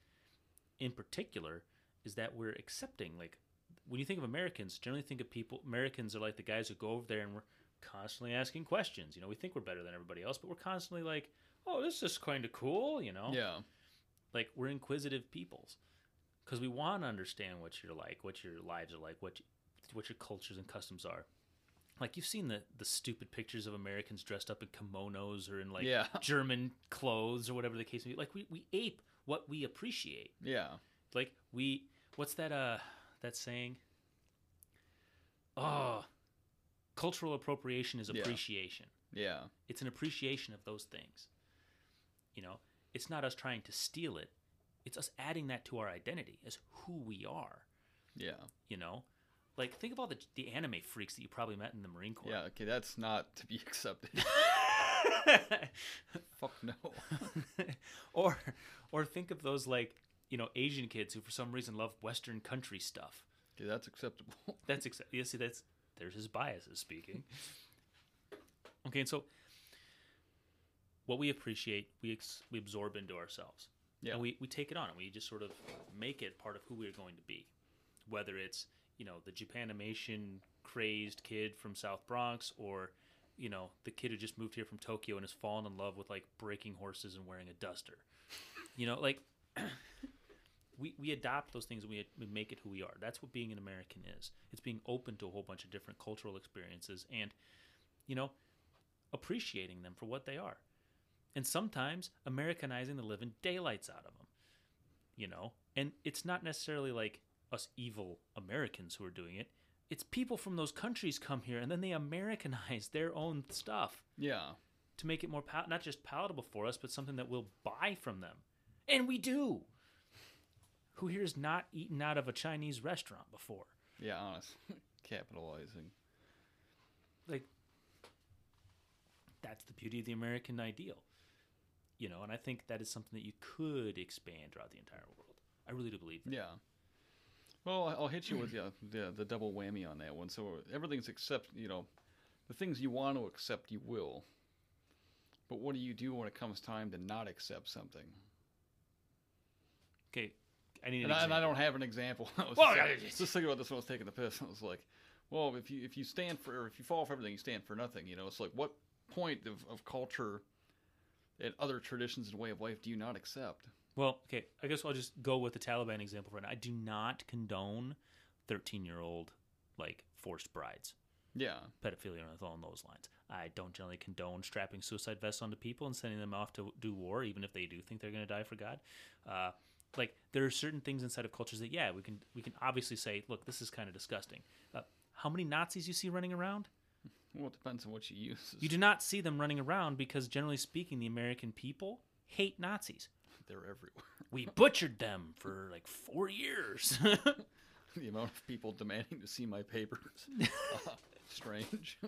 in particular is that we're accepting like when you think of Americans, generally think of people Americans are like the guys who go over there and we're constantly asking questions. You know, we think we're better than everybody else, but we're constantly like, "Oh, this is kind of cool," you know? Yeah. Like we're inquisitive peoples because we want to understand what you're like, what your lives are like, what you, what your cultures and customs are. Like you've seen the the stupid pictures of Americans dressed up in kimonos or in like Yeah. German clothes or whatever the case may be. Like we, we ape what we appreciate. Yeah. Like we what's that uh that saying? Oh, cultural appropriation is appreciation. Yeah. It's an appreciation of those things. You know, it's not us trying to steal it. It's us adding that to our identity as who we are, Yeah. you know? Like think of all the the anime freaks that you probably met in the Marine Corps. Yeah. Okay, that's not to be accepted. Fuck no. or or think of those like, you know, Asian kids who for some reason love western country stuff. Okay, that's acceptable. That's acceptable. yeah, see that's there's his biases speaking. Okay, and so what we appreciate, we ex- we absorb into ourselves. Yeah. And we, we take it on and we just sort of make it part of who we're going to be. Whether it's, you know, the Japanimation crazed kid from South Bronx or, you know, the kid who just moved here from Tokyo and has fallen in love with like breaking horses and wearing a duster. You know, like we, we adopt those things and we, we make it who we are. That's what being an American is. It's being open to a whole bunch of different cultural experiences and, you know, appreciating them for what they are. And sometimes Americanizing the living daylights out of them. You know? And it's not necessarily like us evil Americans who are doing it. It's people from those countries come here and then they Americanize their own stuff Yeah. to make it more pal- not just palatable for us, but something that we'll buy from them. And we do. Who here has not eaten out of a Chinese restaurant before? Yeah, honest. Capitalizing. Like, that's the beauty of the American ideal. You know, and I think that is something that you could expand throughout the entire world. I really do believe. That. Yeah. Well, I'll hit you with the, uh, the the double whammy on that one. So everything's except you know, the things you want to accept, you will. But what do you do when it comes time to not accept something? Okay, I need an And I, and I don't have an example. I was Well, just, thinking about this when I was taking the piss. I was like, well, if you if you stand for or if you fall for everything, you stand for nothing. You know, it's like what point of, of culture and other traditions and way of life do you not accept? Well, okay, I guess I'll just go with the Taliban example right now. I do not condone thirteen-year-old like forced brides. Yeah, pedophilia anything along those lines. I don't generally condone strapping suicide vests onto people and sending them off to do war, even if they do think they're going to die for God. Uh, like there are certain things inside of cultures that yeah, we can we can obviously say, look, this is kind of disgusting. Uh, how many Nazis you see running around? well, it depends on what you use. You do not see them running around because generally speaking, the American people hate Nazis. They're everywhere. We butchered them for like four years. the amount of people demanding to see my papers. Uh, strange.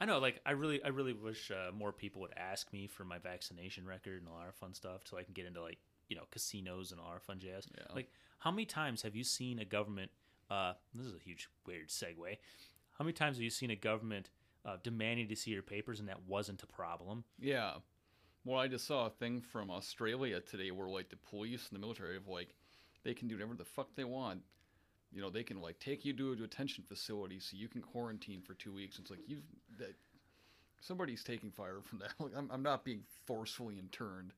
I know, like I really, I really wish uh, more people would ask me for my vaccination record and a lot of fun stuff, so I can get into like you know casinos and all our fun jazz. Yeah. Like, how many times have you seen a government? Uh, this is a huge weird segue. How many times have you seen a government uh, demanding to see your papers and that wasn't a problem? Yeah. Well, I just saw a thing from Australia today where like the police and the military have like they can do whatever the fuck they want. You know, they can like take you to a detention facility so you can quarantine for two weeks. It's like you've that somebody's taking fire from that. Like I'm, I'm not being forcefully interned.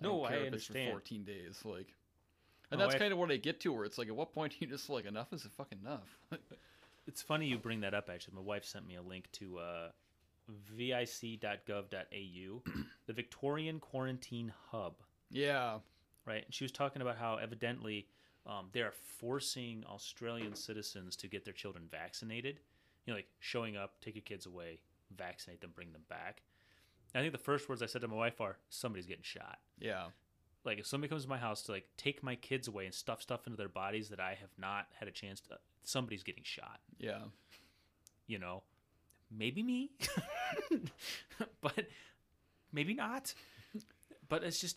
No, don't care I if it's understand. for 14 days. Like, and My that's wife- kind of what I get to where it's like at what point you just like enough is fucking enough. It's funny you bring that up. Actually, my wife sent me a link to uh, vic.gov.au, the Victorian Quarantine Hub. yeah. right? And she was talking about how evidently um, they are forcing Australian citizens to get their children vaccinated. You know, like showing up, take your kids away, vaccinate them, bring them back. I think the first words I said to my wife are, "Somebody's getting shot." Yeah. Like if somebody comes to my house to like take my kids away and stuff stuff into their bodies that I have not had a chance to, somebody's getting shot. Yeah. You know, maybe me, but maybe not. But it's just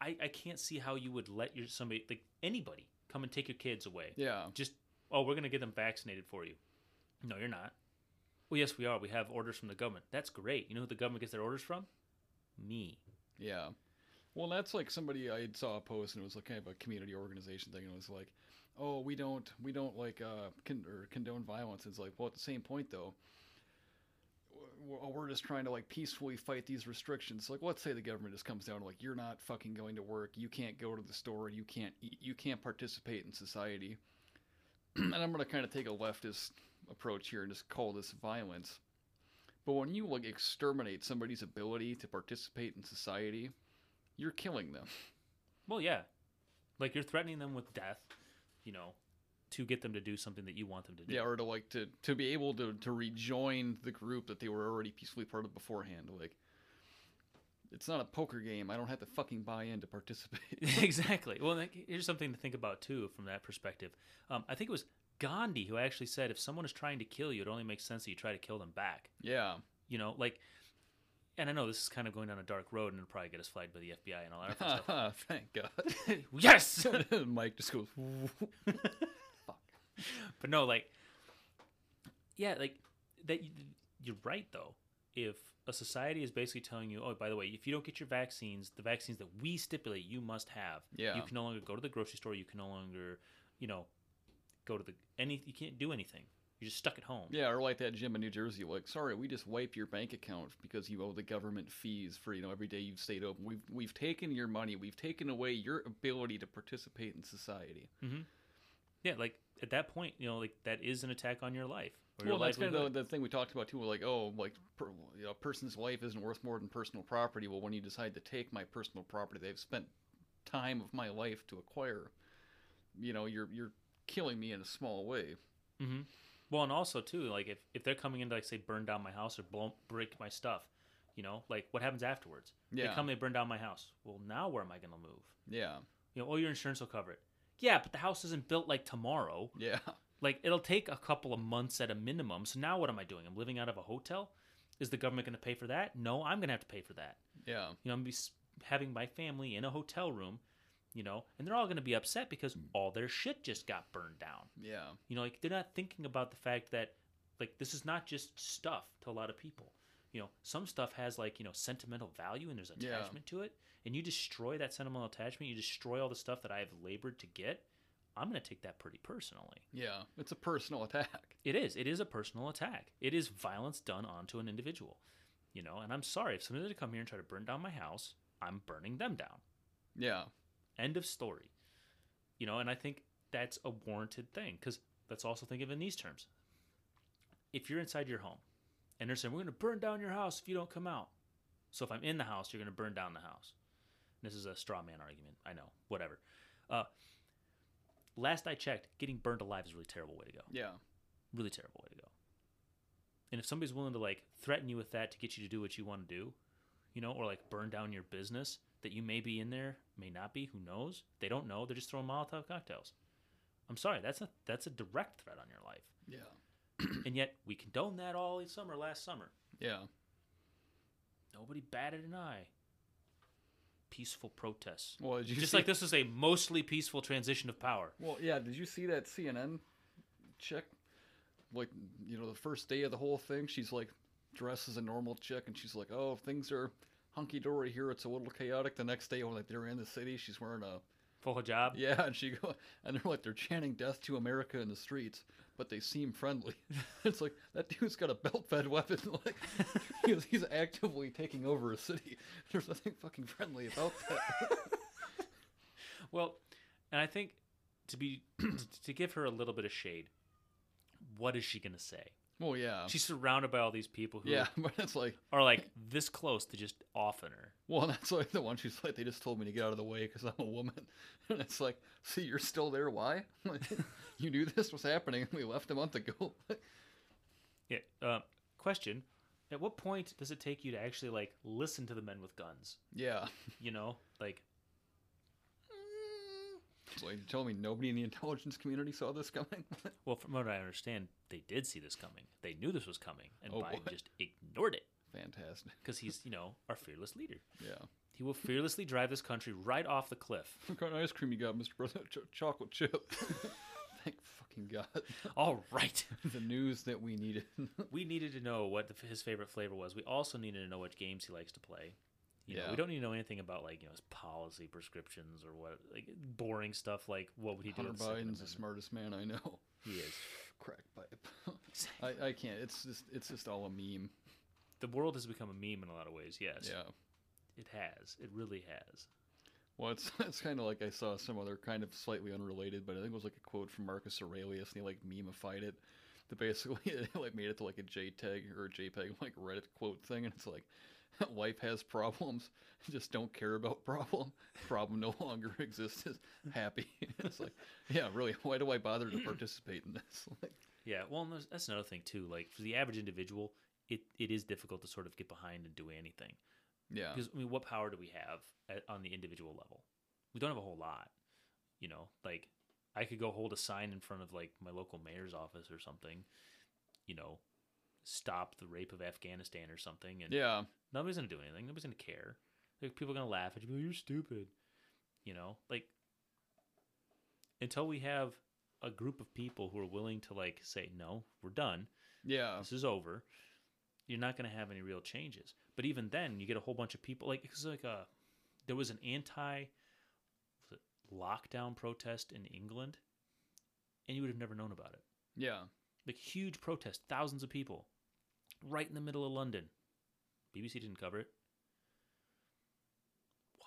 I, I can't see how you would let your somebody like anybody come and take your kids away. Yeah. Just oh, we're gonna get them vaccinated for you. No, you're not. Well, yes, we are. We have orders from the government. That's great. You know who the government gets their orders from? Me. Yeah. Well, that's like somebody I saw a post and it was like kind of a community organization thing, and it was like, "Oh, we don't, we don't like uh, con- or condone violence." It's like, well, at the same point though, we're, just trying to like peacefully fight these restrictions. Like, let's say the government just comes down like, you're not fucking going to work, you can't go to the store, you can't eat, you can't participate in society, and I'm gonna kind of take a leftist approach here and just call this violence. But when you like exterminate somebody's ability to participate in society, you're killing them. Well, yeah. Like you're threatening them with death, you know, to get them to do something that you want them to do. Yeah, or to like to to be able to to rejoin the group that they were already peacefully part of beforehand. Like, it's not a poker game. I don't have to fucking buy in to participate. exactly. Well, here's something to think about too from that perspective. Um, I think it was Gandhi who actually said, if someone is trying to kill you, it only makes sense that you try to kill them back. yeah, You know, like, and I know this is kind of going down a dark road and it'll probably get us flagged by the FBI and all that stuff. thank God. yes. Mike just goes. Fuck. But no, like, yeah, like that. You're right though. If a society is basically telling you, oh, by the way, if you don't get your vaccines, the vaccines that we stipulate you must have, Yeah. you can no longer go to the grocery store. You can no longer, you know, go to the any. You can't do anything. You're just stuck at home. Yeah, or like that gym in New Jersey. Like, sorry, we just wipe your bank account because you owe the government fees for you know every day you've stayed open. We've we've taken your money. We've taken away your ability to participate in society. Mm-hmm. Yeah, like at that point, you know, like that is an attack on your life. Your Well, that's kind of the, the thing we talked about too. Like, oh, like per, you know, a person's life isn't worth more than personal property. Well, when you decide to take my personal property, they've spent time of my life to acquire. You know, you're you're killing me in a small way. Mm-hmm. Well, and also too, like if, if they're coming in to like say burn down my house or blow, break my stuff, you know, like what happens afterwards? Yeah. They come, they burn down my house. Well, now where am I going to move? Yeah, You know, oh, your insurance will cover it. Yeah, but the house isn't built like tomorrow. yeah, Like it'll take a couple of months at a minimum. So now what am I doing? I'm living out of a hotel. Is the government going to pay for that? No, I'm going to have to pay for that. Yeah. You know, I'm gonna be having my family in a hotel room, you know, and they're all gonna be upset because mm. all their shit just got burned down. Yeah. You know, like they're not thinking about the fact that like this is not just stuff to a lot of people. You know, some stuff has like, you know, sentimental value and there's Yeah. attachment to it. And you destroy that sentimental attachment, you destroy all the stuff that I have labored to get, I'm gonna take that pretty personally. Yeah. It's a personal attack. It is. It is a personal attack. It is violence done onto an individual. You know, and I'm sorry if somebody to come here and try to burn down my house, I'm burning them down. Yeah. End of story. You know, and I think that's a warranted thing because let's also think of it in these terms. If you're inside your home and they're saying, we're going to burn down your house if you don't come out. So if I'm in the house, you're going to burn down the house. This is a straw man argument. I know. Whatever. Uh, last I checked, getting burned alive is a really terrible way to go Yeah. really terrible way to go. And if somebody's willing to like threaten you with that to get you to do what you want to do, you know, or like burn down your business that you may be in there, may not be, who knows? They don't know. They're just throwing Molotov cocktails. I'm sorry, that's a that's a direct threat on your life. Yeah. and yet we condoned that all in summer last summer. Yeah. Nobody batted an eye. Peaceful protests. Well, Just see- like this is a mostly peaceful transition of power. Well, yeah. Did you see that CNN chick? Like, you know, the first day of the whole thing, she's like dressed as a normal chick, and she's like, "Oh, things are hunky dory here. It's a little chaotic." The next day, when like they're in the city, she's wearing a Full hijab. yeah, and she go and they're like they're chanting "Death to America" in the streets, but they seem friendly. it's like that dude's got a belt-fed weapon. Like he's, he's actively taking over a city. There's nothing fucking friendly about that. Well, and I think to be to give her a little bit of shade, what is she going to say? Well, yeah, She's surrounded by all these people who yeah, but it's like are like this close to just offing her. Well, that's like the one she's like, they just told me to get out of the way because I'm a woman. And it's like, see, you're still there. Why? you knew this was happening. We left a month ago. Yeah. Uh, question: At what point does it take you to actually like listen to the men with guns? yeah. You know, like So you told me nobody in the intelligence community saw this coming? well, from what I understand, they did see this coming. They knew this was coming, and Oh, Biden boy. just ignored it Fantastic. because he's you know our fearless leader. Yeah. He will fearlessly drive this country right off the cliff. What kind of ice cream you got, Mr. President? Ch- chocolate chip. Thank fucking God. All right. the news that we needed. we needed to know what the, his favorite flavor was. We also needed to know what games he likes to play. You know, Yeah. we don't need to know anything about like you know his policy prescriptions or what like boring stuff like what would he do? Hunter Biden's the smartest man I know. He is. Crack pipe. I, I can't. It's just it's just all a meme. The world has become a meme in a lot of ways. Yes, Yeah. it has. It really has. Well, it's it's kind of like I saw some other kind of slightly unrelated, but I think it was like a quote from Marcus Aurelius, and he like memeified it. To basically it, like made it to like a JTAG or a JPEG like Reddit quote thing, and it's like, life has problems, just don't care about problem. Problem no longer exists. Is happy. it's like, yeah, really. Why do I bother to participate in this? Like, Yeah. Well, that's another thing too. Like for the average individual, it, it is difficult to sort of get behind and do anything. yeah, Because I mean, what power do we have at, on the individual level? We don't have a whole lot. You know, like I could go hold a sign in front of like my local mayor's office or something. You know, stop the rape of Afghanistan or something, and yeah, nobody's gonna do anything. Nobody's gonna care. Like people are gonna laugh at you. like, You're stupid. You know, like until we have a group of people who are willing to like say no, we're done yeah, this is over you're not to have any real changes but even then you get a whole bunch of people like it's like a there was an anti was lockdown protest in england and you would have never known about it yeah. like huge protest thousands of people right in the middle of london bbc didn't cover it why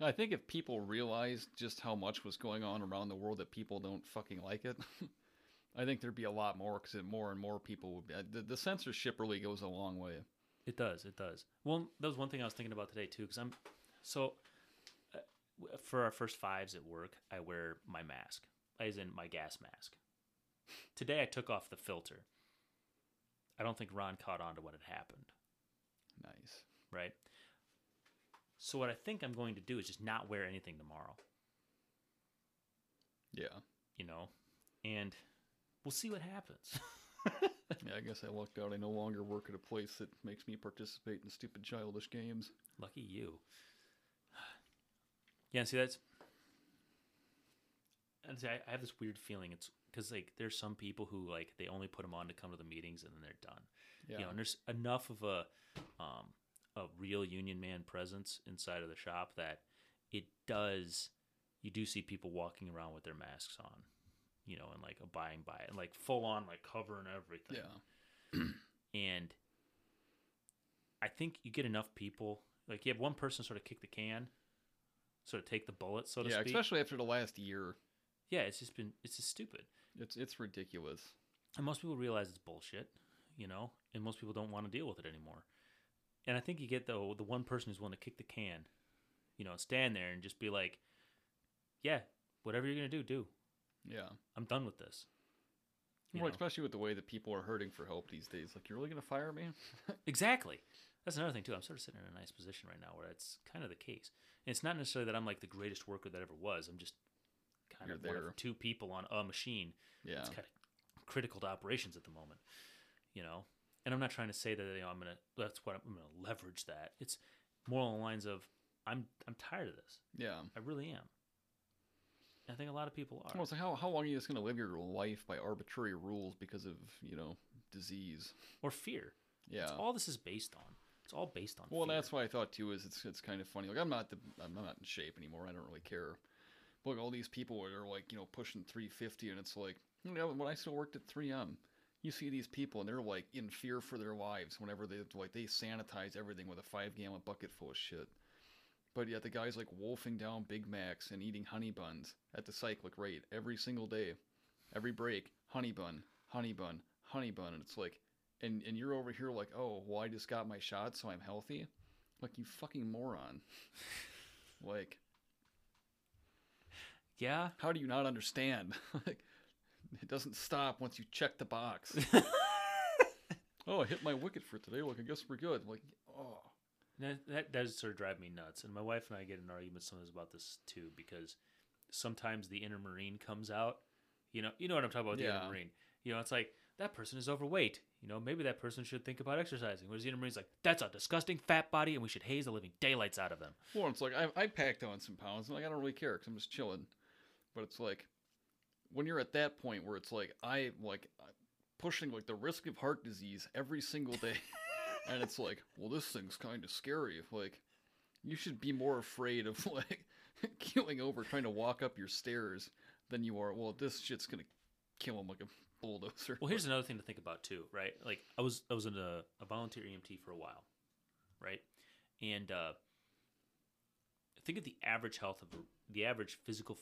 I think if people realized just how much was going on around the world that people don't fucking like it, I think there'd be a lot more because more and more people would be. uh, The, the censorship really goes a long way. It does. It does. Well, that was one thing I was thinking about today too, because I'm so uh, for our first fives at work, I wear my mask, as in my gas mask. Today, I took off the filter. I don't think Ron caught on to what had happened, Nice. right? So what I think I'm going to do is just not wear anything tomorrow, Yeah. you know, and we'll see what happens. Yeah, I guess I lucked out. I no longer work at a place that makes me participate in stupid childish games. Lucky you. Yeah, see that's. And see, I, I have this weird feeling. It's because like there's some people who like they only put them on to come to the meetings and then they're done. Yeah. You know, and there's enough of a um, a real union man presence inside of the shop that it does. You do see people walking around with their masks on, you know, and like abiding by it, and like full on like covering everything. yeah. and I think you get enough people. Like you have one person sort of kick the can, sort of take the bullet, so to speak. Yeah, speak. especially after the last year. Yeah, it's just been it's just stupid, It's it's ridiculous. and most people realize it's bullshit, you know, and most people don't want to deal with it anymore. And I think you get the the one person who's willing to kick the can, you know, stand there and just be like, "Yeah, whatever you're gonna do, do. Yeah. I'm done with this." You Well, know? especially with the way that people are hurting for help these days. Like, you're really gonna fire me? Exactly. That's another thing too. I'm sort of sitting in a nice position right now where that's kind of the case. And it's not necessarily that I'm like the greatest worker that ever was. I'm just kind You're one there. of two people on a machine. Yeah. It's kind of critical to operations at the moment, you know. And I'm not trying to say that you know I'm gonna. That's what I'm, I'm gonna leverage that. It's more along the lines of I'm I'm tired of this. Yeah. I really am. I think a lot of people are. Well, like how how long are you just gonna live your life by arbitrary rules because of you know disease? or fear. Yeah. That's all this is based on. It's all based on. Well, fear. that's why I thought too is it's it's kind of funny. Like I'm not the I'm not in shape anymore. I don't really care. Like all these people are like you know pushing 350, and it's like you know when I still worked at 3M, you see these people and they're like in fear for their lives whenever they like they sanitize everything with a five gallon bucket full of shit. But yet the guy's like wolfing down Big Macs and eating honey buns at the cyclic rate every single day, every break, honey bun, honey bun, honey bun, and it's like, and and you're over here like, oh, well, I just got my shot, so I'm healthy. Like you fucking moron. like, yeah. how do you not understand? like, it doesn't stop once you check the box. oh, I hit my wicket for today. Like, I guess we're good. Like, oh, That, that does sort of drive me nuts. And my wife and I get in arguments sometimes about this too, because sometimes the inner marine comes out. You know, you know what I'm talking about with the Yeah. inner marine. You know, it's like that person is overweight. You know, maybe that person should think about exercising. Whereas the inner marine's like, that's a disgusting fat body, and we should haze the living daylights out of them. well, it's like I, I packed on some pounds, and like I don't really care because I'm just chilling. But it's like when you're at that point where it's like I like pushing like the risk of heart disease every single day, and it's like, well, this thing's kind of scary. Like, you should be more afraid of like keeling over trying to walk up your stairs than you are. Well, this shit's gonna kill him like a bulldozer. Well, here's another thing to think about too, right? Like I was I was in a, a volunteer EMT for a while, right? And uh, think of the average health of the average physical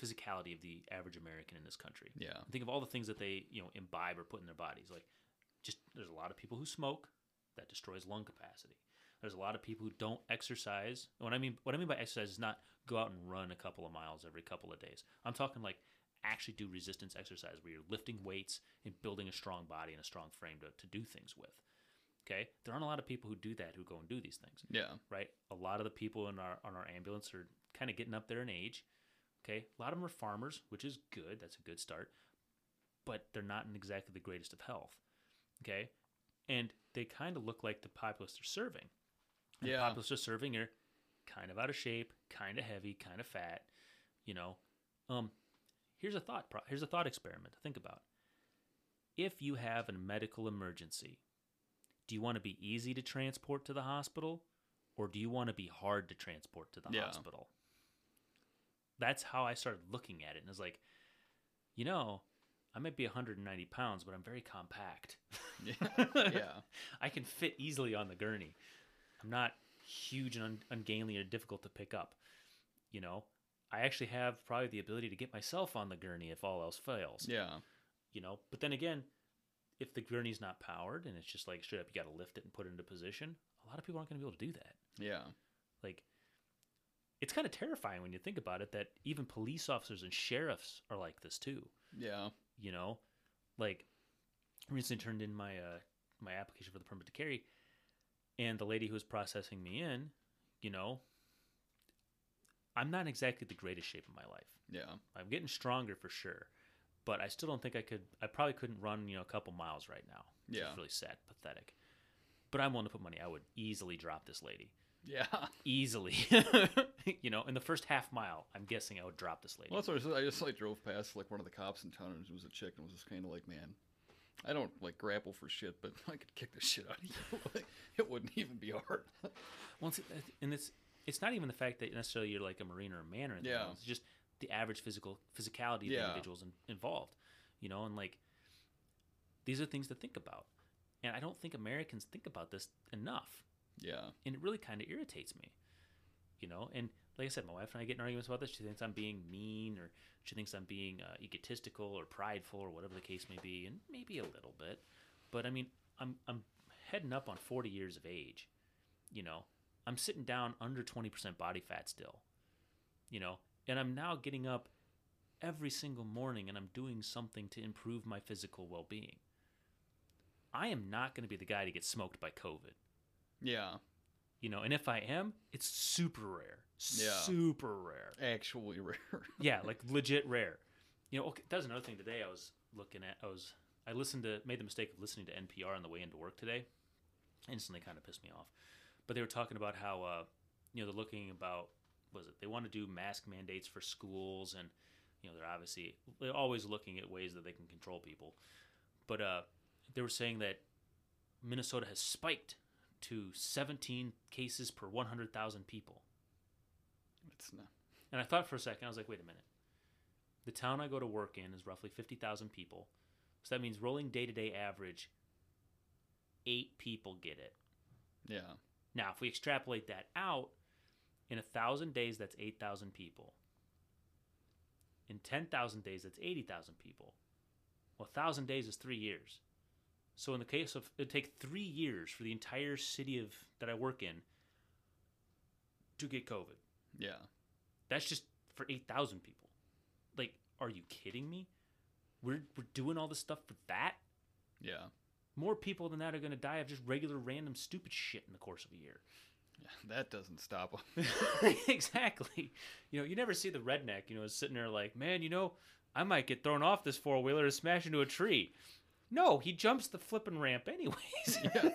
physicality of the average American in this country. yeah, Think of all the things that they you know imbibe or put in their bodies. Like just there's a lot of people who smoke that destroys lung capacity. There's a lot of people who don't exercise. What I mean what I mean by exercise is not go out and run a couple of miles every couple of days. I'm talking like actually do resistance exercise where you're lifting weights and building a strong body and a strong frame to, to do things with. Okay? There aren't a lot of people who do that who go and do these things yeah, right? A lot of the people in our on our ambulance are kind of getting up there in age. Okay, a lot of them are farmers, which is good. That's a good start, but they're not in exactly the greatest of health. Okay, and they kind of look like the populace they're serving. And Yeah. the populace they're serving are kind of out of shape, kind of heavy, kind of fat. You know, um, here's a thought. Pro- here's a thought experiment to think about. If you have a medical emergency, do you want to be easy to transport to the hospital or do you want to be hard to transport to the Yeah. hospital? That's how I started looking at it. And it's like, you know, I might be 190 pounds, but I'm very compact. yeah, yeah. I can fit easily on the gurney. I'm not huge and un- ungainly or difficult to pick up. You know, I actually have probably the ability to get myself on the gurney if all else fails yeah. you know but then again if the gurney's not powered and it's just like straight up you got to lift it and put it into position a lot of people aren't going to be able to do that Yeah. like it's kind of terrifying when you think about it that even police officers and sheriffs are like this too Yeah. you know like I recently turned in my uh my application for the permit to carry and the lady who was processing me in you know i'm not exactly the greatest shape of my life Yeah. I'm getting stronger for sure, but I still don't think I could. I probably couldn't run, you know, a couple miles right now. Yeah. really sad, pathetic. But I'm willing to put money. I would easily drop this lady, Yeah. easily. you know, in the first half mile, I'm guessing I would drop this lady. Well, that's what I said. I just like drove past like one of the cops in town, and it was a chick, and was just kind of like, man, I don't like grapple for shit, but I could kick the shit out of you. like, it wouldn't even be hard. Well, it's, and it's it's not even the fact that necessarily you're like a marine or a man or anything. Yeah. It's just the average physical physicality of the individuals in, involved. You know, and like these are things to think about. And I don't think Americans think about this enough. Yeah. And it really kind of irritates me. You know, and like I said, my wife and I get in arguments about this. She thinks I'm being mean, or she thinks I'm being uh, egotistical or prideful, or whatever the case may be, and maybe a little bit. But I mean, I'm I'm heading up on 40 years of age. You know, I'm sitting down under 20% body fat still. You know, and I'm now getting up every single morning and I'm doing something to improve my physical well-being. I am not going to be the guy to get smoked by COVID Yeah. you know and if i am it's super rare. Yeah. super rare. Actually rare. yeah like legit rare. You know okay, that was another thing today i was looking at. I was i listened to made the mistake of listening to npr on the way into work today. Instantly kind of pissed me off. But they were talking about how uh you know they're looking about was it? They want to do mask mandates for schools and you know they're obviously they're always looking at ways that they can control people. But uh they were saying that minnesota has spiked to 17 cases per 100000 people it's not. and I thought for a second, I was like, wait a minute. The town I go to work in is roughly 50,000 people. So that means rolling day to day average, eight people get it. Yeah. Now, if we extrapolate that out, in a thousand days, that's 8,000 people. In 10,000 days, that's 80,000 people. Well, a thousand days is three years. So in the case of, it'd take three years for the entire city of that I work in to get COVID. Yeah. That's just for 8,000 people. Like, are you kidding me? We're, we're doing all this stuff for that? Yeah. More people than that are going to die of just regular, random, stupid shit in the course of a year. Yeah. That doesn't stop them. exactly. You know, you never see the redneck, you know, is sitting there like, man, you know, I might get thrown off this four wheeler and smash into a tree. No, he jumps the flipping ramp anyways. yeah.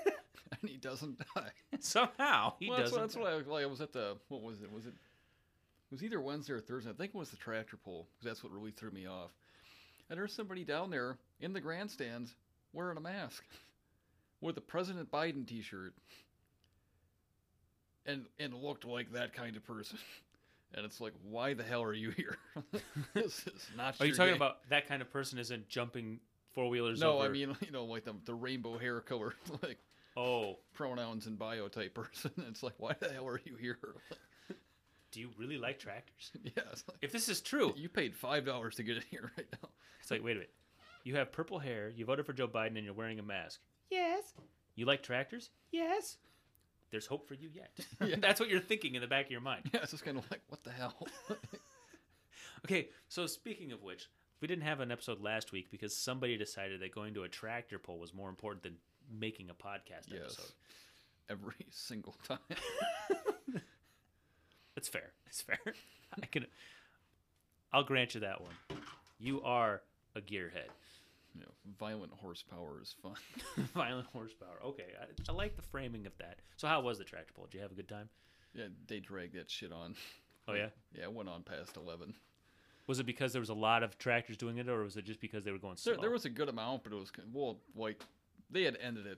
And he doesn't die. Somehow he well, that's doesn't. what, that's what I, like, I was at the what was it? Was it? It was either Wednesday or Thursday. I think it was the tractor pull because that's what really threw me off. And there's somebody down there in the grandstands wearing a mask with a President Biden T-shirt, and and looked like that kind of person. And it's like, why the hell are you here? this is not. Are you talking game. about that kind of person isn't jumping four wheelers No, over? I mean you know like the the rainbow hair color, like oh, pronouns and bio type person. It's like, why the hell are you here? do you really like tractors? yeah, it's like, If this is true, You paid five dollars to get in here right now. It's like, wait a minute. You have purple hair, you voted for Joe Biden, and you're wearing a mask. Yes. You like tractors? Yes. There's hope for you yet. Yeah. That's what you're thinking in the back of your mind. Yeah, it's just kind of like, what the hell? Okay, so speaking of which, we didn't have an episode last week because somebody decided that going to a tractor pull was more important than making a podcast yes, episode. every single time. That's fair. It's fair. I can. I'll grant you that one. You are a gearhead. you know, violent horsepower is fun. Violent horsepower. Okay, I, I like the framing of that. So, how was the tractor pull? Did you have a good time? Yeah, they dragged that shit on. Oh yeah. Yeah, it went on past eleven. Was it because there was a lot of tractors doing it, or was it just because they were going slow? There, there was a good amount, but it was well, like they had ended it.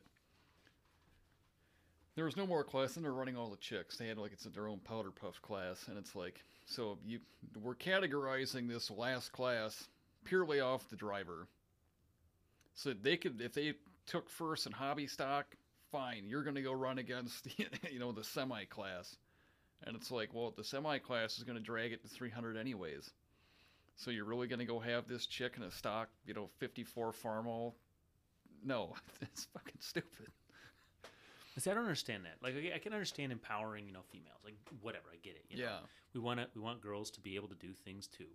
There was no more class, and they're running all the chicks. They had like it's their own powder puff class, and it's like so you we're categorizing this last class purely off the driver. So they could if they took first in hobby stock, fine, you're going to go run against you know the semi class, and it's like well the semi class is going to drag it to 300 anyways. So you're really going to go have this chick in a stock, you know, 54 Farmall? No, it's fucking stupid. See, I don't understand that. Like, I I can understand empowering, you know, females. Like, whatever, I get it. You know? Yeah. we want to, we want girls to be able to do things too.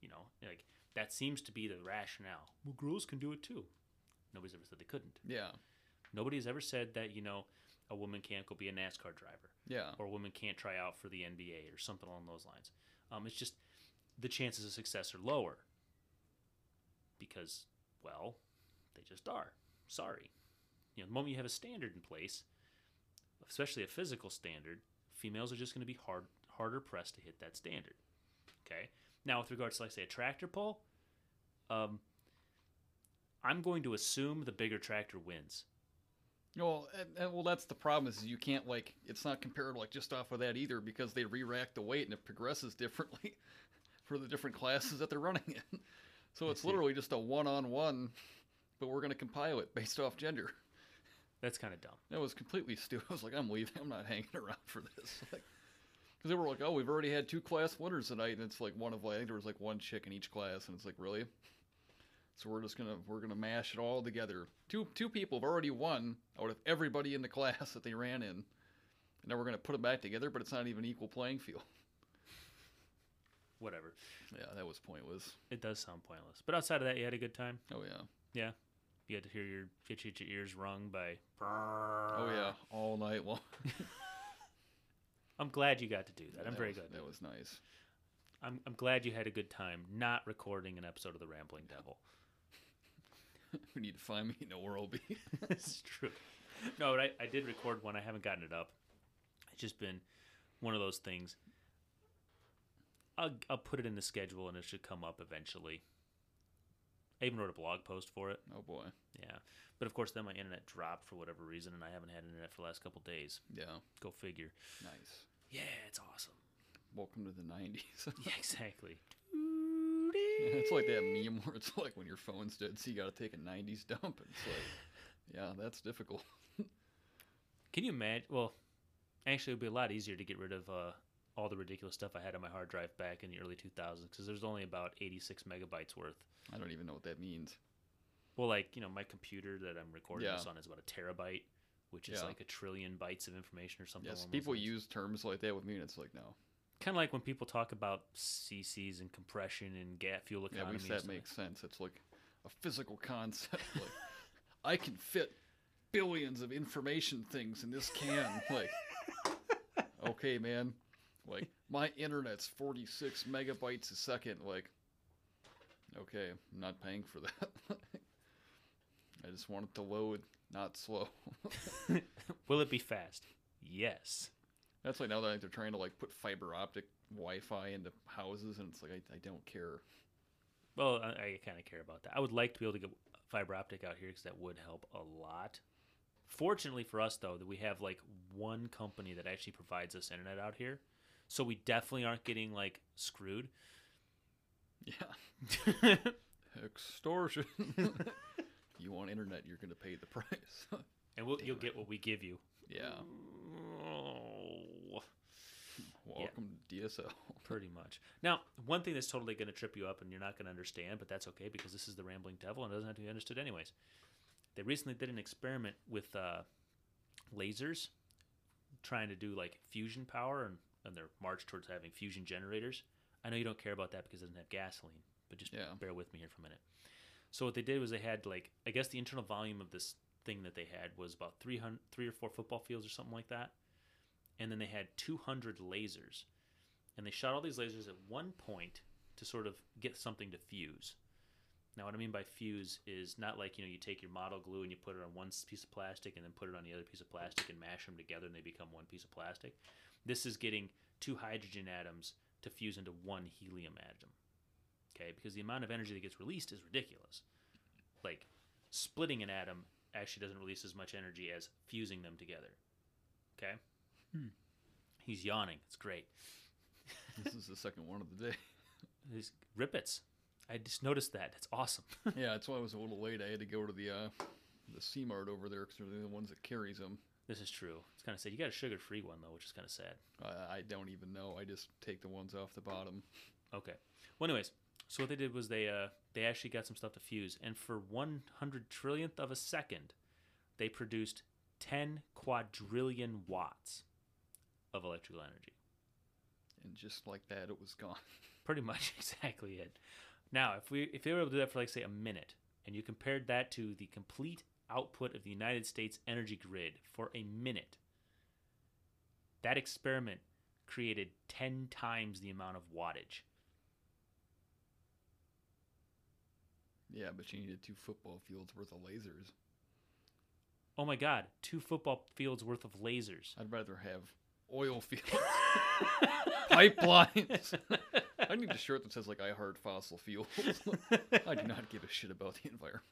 You know, like that seems to be the rationale. Well, girls can do it too. Nobody's ever said they couldn't. Yeah. Nobody's ever said that you know a woman can't go be a NASCAR driver Yeah. or a woman can't try out for the NBA or something along those lines. Um, it's just the chances of success are lower. because, well, they just are. Sorry. You know, the moment you have a standard in place, especially a physical standard, females are just going to be hard harder pressed to hit that standard. Okay. Now, with regards to, like, say, a tractor pull, um, I'm going to assume the bigger tractor wins. Well, and, and, well, that's the problem is you can't like it's not compared like just off of that either because they re-rack the weight and it progresses differently for the different classes that they're running in. So it's literally just a one-on-one, but we're gonna compile it based off gender. That's kind of dumb. That was completely stupid. I was like, I'm leaving. I'm not hanging around for this. Like, because they were like, oh, we've already had two class winners tonight, and it's like one of like I think there was like one chick in each class, and it's like really. So we're just gonna we're gonna mash it all together. Two two people have already won out of everybody in the class that they ran in, and now we're gonna put them back together, but it's not even equal playing field. Whatever. Yeah, that was pointless. It does sound pointless. But outside of that, you had a good time. Oh yeah. Yeah. You had to hear your get your ears rung by. Oh yeah, all night long. I'm glad you got to do that. I'm That very was- glad. That was nice. I'm I'm glad you had a good time not recording an episode of The Rambling Devil. we need to find me. You know where I'll be. it's true. No, but I, I did record one. I haven't gotten it up. It's just been one of those things. I'll, I'll put it in the schedule and it should come up eventually. I even wrote a blog post for it. oh boy. Yeah. But of course, then my internet dropped for whatever reason, and I haven't had internet for the last couple days. Yeah. Go figure. Nice. Yeah, it's awesome. Welcome to the '90s. Yeah, exactly. it's like that meme where it's like when your phone's dead, so you got to take a '90s dump. It's like, yeah, that's difficult. Can you imagine? Well, actually, it would be a lot easier to get rid of uh, all the ridiculous stuff I had on my hard drive back in the early 2000s because there's only about 86 megabytes worth. I don't even know what that means. Well, like, you know, my computer that I'm recording Yeah. this on is about a terabyte, which is Yeah. like a trillion bytes of information or something. Yes, people use terms like that with me, and it's like, no. kind of like when people talk about CCs and compression and gas fuel Yeah, economy. at least that makes sense. It's like a physical concept. Like, I can fit billions of information things in this can. Like, okay, man. Like, my internet's 46 megabytes a second. Like, okay, I'm not paying for that. I just want it to load, not slow. Will it be fast? Yes. That's like now that they're trying to like put fiber optic Wi-Fi into houses, and it's like I, I don't care. Well, I, I kind of care about that. I would like to be able to get fiber optic out here because that would help a lot. Fortunately for us, though, that we have like one company that actually provides us internet out here, so we definitely aren't getting like screwed. Yeah, extortion. you want internet, you're going to pay the price. and we'll, you'll get what we give you. yeah. Oh, Welcome to DSL. pretty much. Now, one thing that's totally going to trip you up and you're not going to understand, but that's okay because this is the Rambling Devil and it doesn't have to be understood anyways. They recently did an experiment with uh, lasers, trying to do like fusion power and, and their march towards having fusion generators. I know you don't care about that because it doesn't have gasoline, but just Yeah. bear with me here for a minute. So what they did was they had like I guess the internal volume of this thing that they had was about 300 three or four football fields or something like that. And then they had 200 lasers. And they shot all these lasers at one point to sort of get something to fuse. Now what I mean by fuse is not like, you know, you take your model glue and you put it on one piece of plastic and then put it on the other piece of plastic and mash them together and they become one piece of plastic. This is getting two hydrogen atoms to fuse into one helium atom. Okay, because the amount of energy that gets released is ridiculous. Like splitting an atom actually doesn't release as much energy as fusing them together. Okay? He's yawning. It's great. this is the second one of the day. These rippets. I just noticed that. It's awesome. Yeah, that's why I was a little late. I had to go to the uh, the C Mart over there because they're the ones that carries them. This is true. It's kind of sad. You got a sugar-free one though, which is kind of sad. I, I don't even know. I just take the ones off the bottom. Okay. Well, anyways, so what they did was they uh they actually got some stuff to fuse, and for one hundred trillionth of a second, they produced ten quadrillion watts of electrical energy. And just like that, it was gone. Pretty much exactly it. Now, if we if they were able to do that for like say a minute, and you compared that to the complete output of the United States energy grid for a minute, that experiment created ten times the amount of wattage. Yeah, but you needed two football fields worth of lasers. Oh my god, two football fields worth of lasers. I'd rather have oil fields, pipelines. I need a shirt that says like "I heart fossil fuels." I do not give a shit about the environment.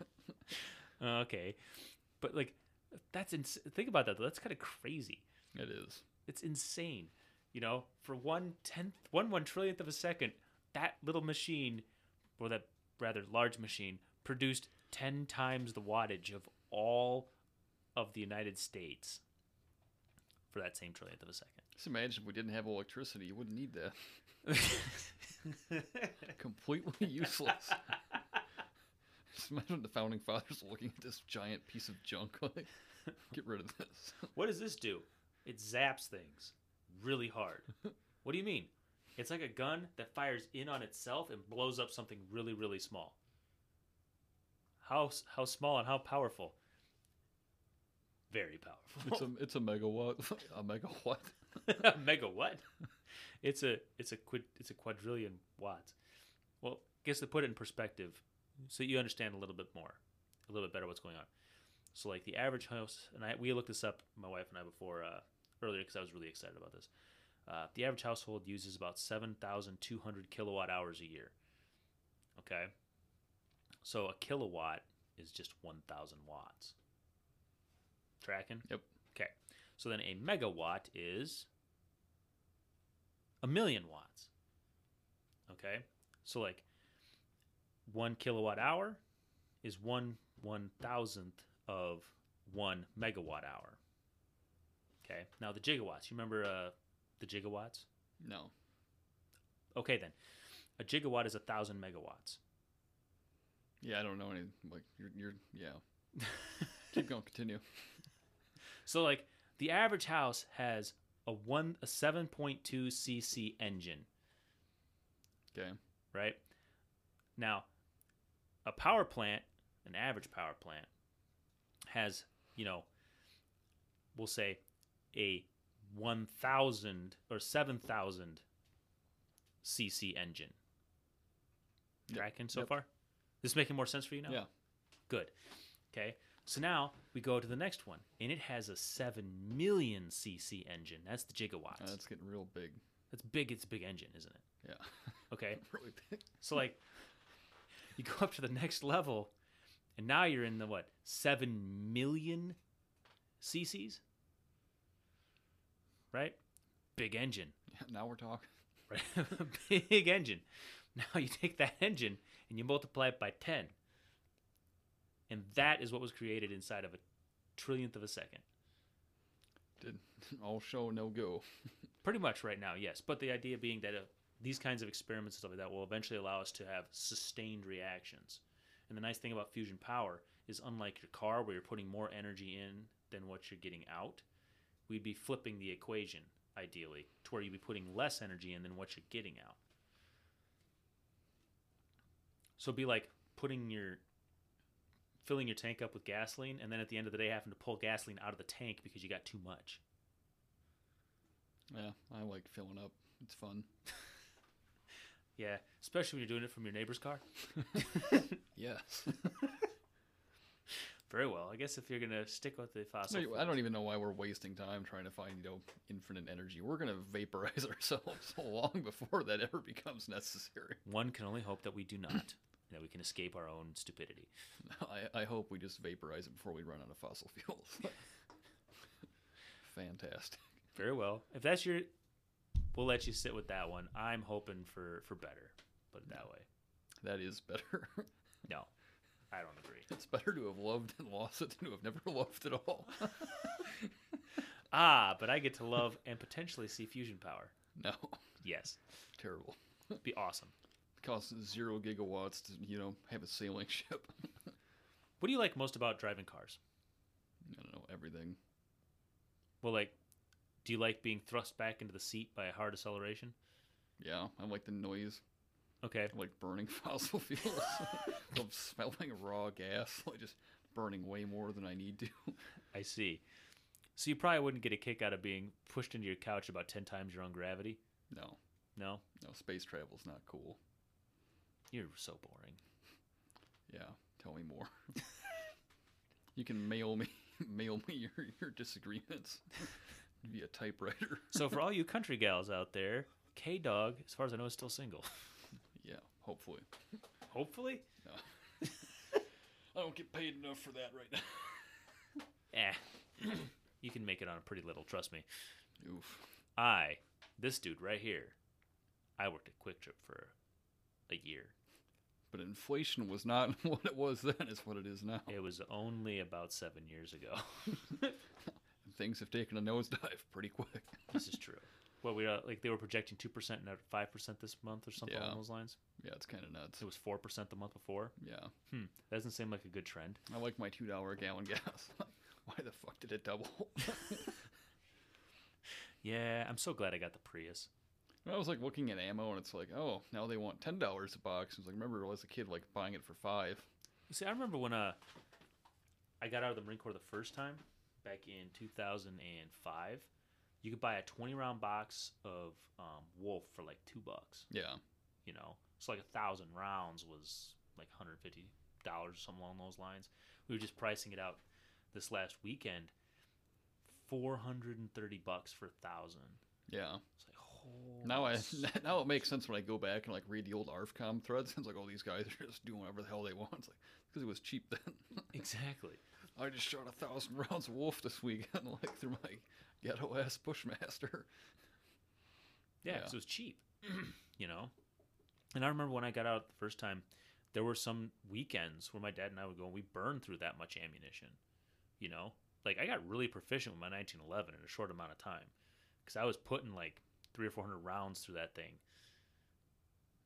Uh, okay, but like, that's ins- think about that though. That's kind of crazy. It is. It's insane. You know, for one tenth, one one trillionth of a second, that little machine, or that rather large machine, produced ten times the wattage of all of the United States for that same trillionth of a second. Just imagine if we didn't have electricity, you wouldn't need that. Completely useless. Just imagine the founding fathers looking at this giant piece of junk. Like, get rid of this. what does this do? It zaps things really hard. What do you mean? It's like a gun that fires in on itself and blows up something really, really small. How how small and how powerful? Very powerful. It's a it's a megawatt. A megawatt. Mega what? It's a it's a quid it's a quadrillion watts. Well, I guess to put it in perspective, so you understand a little bit more, a little bit better what's going on. So like the average house, and I we looked this up, my wife and I before uh, earlier because I was really excited about this. Uh, the average household uses about seven thousand two hundred kilowatt hours a year. Okay, so a kilowatt is just one thousand watts. Tracking. Yep. Okay, so then a megawatt is a million watts. Okay, so like one kilowatt hour is one one thousandth of one megawatt hour. Okay, now the gigawatts. You remember uh, the gigawatts? No. Okay, then a gigawatt is a thousand megawatts. Yeah, I don't know any. Like you're you're yeah. Keep going. Continue. So like the average house has a one a seven point two cc engine. Okay. right? Now, a power plant, an average power plant, has, you know, we'll say a 1,000 or 7,000 cc engine. Yep. Tracking so Yep. far? This is making more sense for you now? Yeah. Good. Okay. So now we go to the next one, and it has a 7 million cc engine. That's the gigawatts. That's getting real big. That's big. It's a big engine, isn't it? Yeah. Okay. really big. So like you go up to the next level and now you're in the what? 7 million cc's? Right? Big engine. Yeah, now we're talking. Right? Big engine. Now you take that engine and you multiply it by 10. And that is what was created inside of a trillionth of a second. Did all show no go. Pretty much right now, yes. But the idea being that uh, these kinds of experiments and stuff like that will eventually allow us to have sustained reactions. And the nice thing about fusion power is, unlike your car where you're putting more energy in than what you're getting out, we'd be flipping the equation ideally to where you'd be putting less energy in than what you're getting out. So it'd be like putting your filling your tank up with gasoline and then at the end of the day having to pull gasoline out of the tank because you got too much. Yeah, I like filling up. It's fun. Yeah, especially when you're doing it from your neighbor's car. Yes. Very well. I guess if you're gonna stick with the fossil, No, I don't even know why we're wasting time trying to find, you know, infinite energy. We're gonna vaporize ourselves long before that ever becomes necessary. One can only hope that we do not, that we can escape our own stupidity. I, I hope we just vaporize it before we run out of fossil fuels. Fantastic. Very well. If that's your, we'll let you sit with that one. I'm hoping for for better. Put it that way. That is better. No, I don't agree. it's better to have loved and lost it than to have never loved at all. Ah, but I get to love and potentially see fusion power. no, Yes, terrible. be awesome. costs zero gigawatts to, you know, have a sailing ship. What do you like most about driving cars? I don't know, everything. Well, like, do you like being thrust back into the seat by a hard acceleration? Yeah, I like the noise. Okay. I like burning fossil fuels. I love smelling raw gas. Like just burning way more than I need to. I see. So you probably wouldn't get a kick out of being pushed into your couch about ten times your own gravity. No, No, no, space travel's not cool. you're so boring. Yeah, tell me more. you can mail me mail me your, your disagreements via typewriter. So for all you country gals out there, K Dog, as far as I know, is still single. Yeah, hopefully. Hopefully. I don't get paid enough for that right now. Eh. you can make it on a pretty little, trust me. Oof. I, this dude right here, I worked at QuikTrip for a year. But inflation was not what it was then, it's what it is now. It was only about seven years ago. Things have taken a nosedive pretty quick. this is true. Well, we uh, like they were projecting two percent and five percent this month or something Yeah. along those lines. Yeah, it's kind of nuts. It was four percent the month before. Yeah. Hmm, that doesn't seem like a good trend. I like my $2 a gallon gas. Why the fuck did it double? Yeah, I'm so glad I got the Prius. I was like looking at ammo and it's like, oh, now they want $10 a box. I was like, remember as a kid, like buying it for five. See, I remember when uh, I got out of the Marine Corps the first time back in 2005. You could buy a 20 round box of um, Wolf for like two bucks. Yeah. You know, so like a thousand rounds was like 150 dollars, or something along those lines. We were just pricing it out this last weekend. 430 bucks for a thousand. Yeah. It's like, holy Now I now it makes sense when I go back and like read the old ARFCOM threads. It's like, oh, these guys are just doing whatever the hell they want. It's like because it was cheap then. exactly. I just shot a thousand rounds of wolf this weekend, like through my ghetto ass Bushmaster. Yeah, Yeah. 'cause it was cheap, you know. And I remember when I got out the first time, there were some weekends where my dad and I would go and we burned through that much ammunition, you know. Like I got really proficient with my 1911 in a short amount of time, because I was putting like three or four hundred rounds through that thing.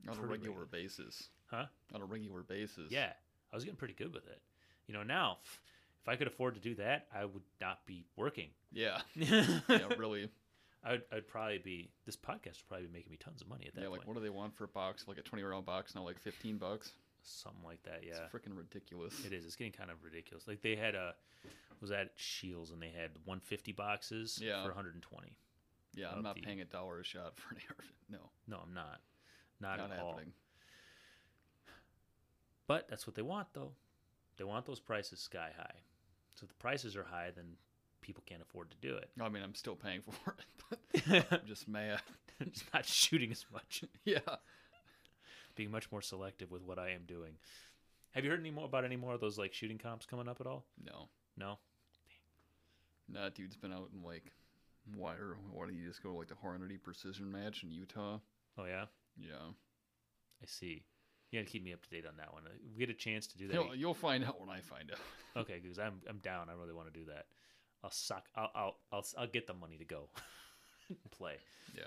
On a regular basis. Huh? On a regular basis. Yeah, I was getting pretty good with it. You know, now if I could afford to do that, I would not be working. Yeah. Yeah, really. I'd, I'd probably be this podcast would probably be making me tons of money at that yeah, point. like what do they want for a box? Like a 20 round box now, like 15 bucks? Something like that. Yeah. It's freaking ridiculous. It is. It's getting kind of ridiculous. Like they had a was that Shields and they had 150 boxes Yeah. for 120. Yeah, I'm not the- paying a dollar a shot for an AR. No, No, I'm not. Not, not at all. But that's what they want though. They want those prices sky high. So if the prices are high, then people can't afford to do it. I mean, I'm still paying for it, but I'm just mad. It's not shooting as much, yeah. being much more selective with what I am doing. Have you heard any more about any more of those like shooting comps coming up at all? No. No. Nah, dude's been out in like, why, or why don't you just go to like the Hornady Precision match in Utah? Oh yeah, Yeah. I see. You got to keep me up to date on that one. If we get a chance to do that. You'll, you'll find out when I find out. Okay, because I'm I'm down. I really want to do that. I'll suck. I'll I'll I'll, I'll get the money to go play. Yeah.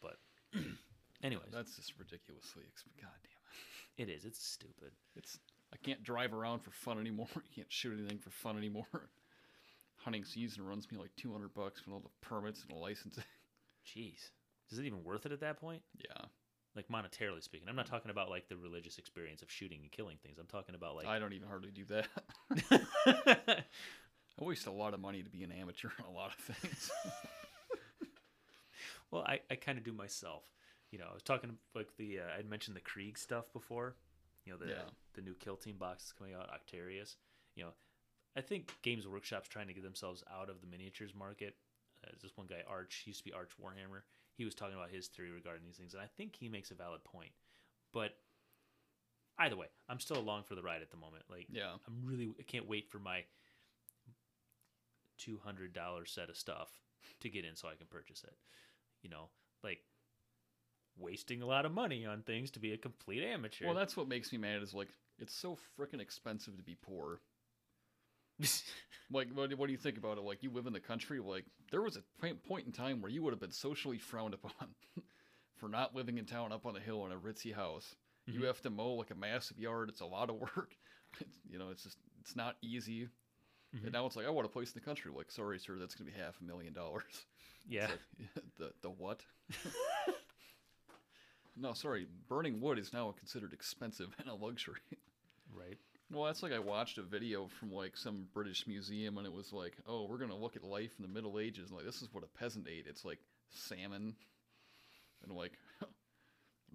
But anyways, That's just ridiculously expensive. God damn it. it is. It's stupid. It's I can't drive around for fun anymore. I can't shoot anything for fun anymore. Hunting season runs me like 200 bucks for all the permits and the licensing. Jeez, is it even worth it at that point? Yeah. Like monetarily speaking, I'm not talking about like the religious experience of shooting and killing things. I'm talking about like I don't even hardly do that. I waste a lot of money to be an amateur on a lot of things. well, I I kind of do myself. You know, I was talking like the uh, I'd mentioned the Krieg stuff before. You know, the Yeah. the new Kill Team box is coming out, Octarius. You know, I think Games Workshop's trying to get themselves out of the miniatures market. Uh, this one guy, Arch, he used to be Arch Warhammer. He was talking about his theory regarding these things, and I think he makes a valid point. But either way, I'm still along for the ride at the moment. Like, yeah. I'm really, I can't wait for my two hundred dollar set of stuff to get in so I can purchase it. You know, like wasting a lot of money on things to be a complete amateur. Well, that's what makes me mad is like it's so freaking expensive to be poor. Like, what, what do you think about it? Like, you live in the country. Like, there was a point in time where you would have been socially frowned upon for not living in town up on the hill in a ritzy house. Mm-hmm. You have to mow like a massive yard. It's a lot of work. It's, you know, it's just it's not easy. Mm-hmm. And now it's like I want a place in the country. Like, sorry, sir, that's gonna be half a million dollars. yeah, like, the the what? no, sorry. Burning wood is now considered expensive and a luxury. right. Well, that's like I watched a video from like some British museum, and it was like, oh, we're gonna look at life in the Middle Ages, and like this is what a peasant ate. It's like salmon, and like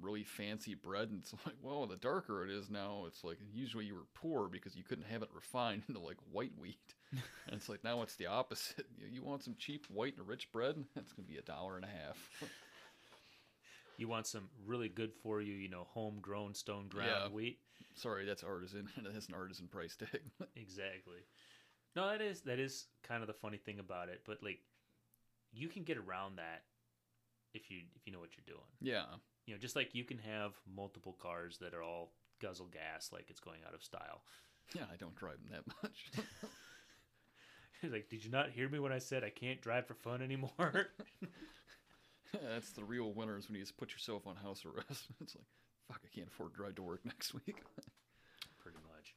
really fancy bread, and it's like, well, the darker it is now, it's like usually you were poor because you couldn't have it refined into like white wheat, and it's like now it's the opposite. You, want some cheap white and rich bread? That's gonna be a dollar and a half. You want some really good for you, you know, homegrown stone ground Yeah. wheat. Sorry, that's artisan, and it has an artisan price tag. Exactly. No, that is that is kind of the funny thing about it, but like you can get around that if you if you know what you're doing. yeah, You know, just like you can have multiple cars that are all guzzle gas like it's going out of style. yeah, I don't drive them that much. like, did you not hear me when I said I can't drive for fun anymore? that's the real winners when you just put yourself on house arrest. It's like, fuck, I can't afford to drive to work next week. Pretty much.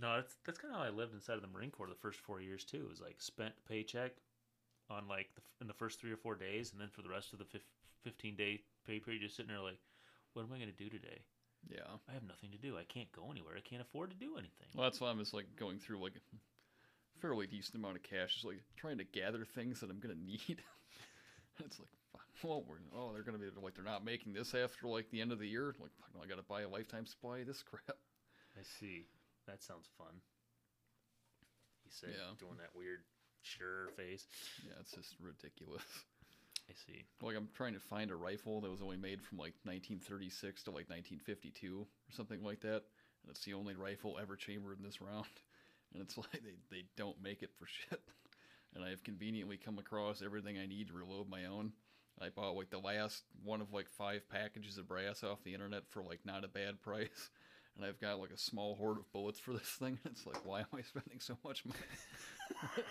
No, that's that's kind of how I lived inside of the Marine Corps the first four years too. It was like spent paycheck on like the, in the first three or four days, and then for the rest of the fif- fifteen day pay period, just sitting there like, what am I going to do today? yeah. I have nothing to do. I can't go anywhere. I can't afford to do anything. Well, that's why I'm just like going through like a fairly decent amount of cash, just like trying to gather things that I'm gonna need. it's like, well, we're oh, they're gonna be like they're not making this after like the end of the year. Like, I gotta buy a lifetime supply of this crap. I see. That sounds fun. He said, Yeah. doing that weird sure face. Yeah, it's just ridiculous. I see. Like I'm trying to find a rifle that was only made from like 1936 to like 1952 or something like that, and it's the only rifle ever chambered in this round. And it's like they, they don't make it for shit. And I've conveniently come across everything I need to reload my own. I bought like the last one of like five packages of brass off the internet for like not a bad price. And I've got like a small hoard of bullets for this thing. And it's like, why am I spending so much money?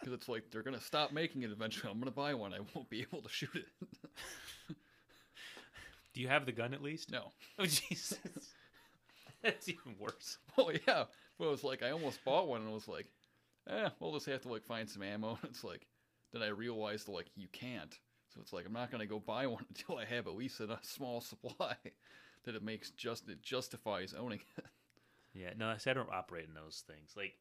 Because it's like they're gonna stop making it eventually. I'm gonna buy one. I won't be able to shoot it. Do you have the gun at least? no. Oh, Jesus. That's even worse. Oh yeah. Well, it was like I almost bought one and I was like, eh, we'll just have to like find some ammo. And it's like, then I realized like you can't. So it's like I'm not gonna go buy one until I have at least a small supply that it makes just it justifies owning it. Yeah, no, I said I don't operate in those things. Like,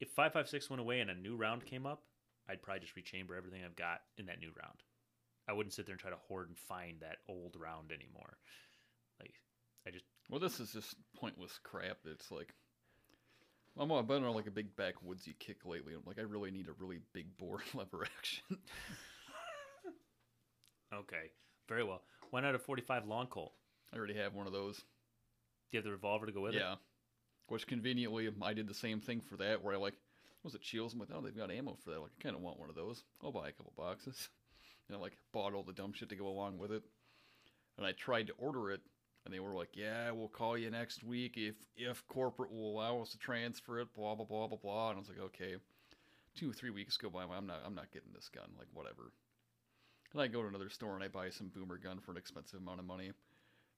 if 556 went away and a new round came up, I'd probably just rechamber everything I've got in that new round. I wouldn't sit there and try to hoard and find that old round anymore. Like, I just, Well, this is just pointless crap. It's like I'm I've been on like a big backwoodsy kick lately. I'm like I really need a really big bore lever action. Okay, very well. One out of 45 long Colt? I already have one of those. Do you have the revolver to go with it? Yeah. Which conveniently, I did the same thing for that, where I like, was it Shields? I'm like, oh, they've got ammo for that. Like, I kind of want one of those. I'll buy a couple boxes. And I like bought all the dumb shit to go along with it. And I tried to order it, and they were like, yeah, we'll call you next week if if corporate will allow us to transfer it. Blah blah blah blah blah. And I was like, okay. Two or three weeks go by. I'm not I'm not getting this gun. Like whatever. And I go to another store and I buy some boomer gun for an expensive amount of money.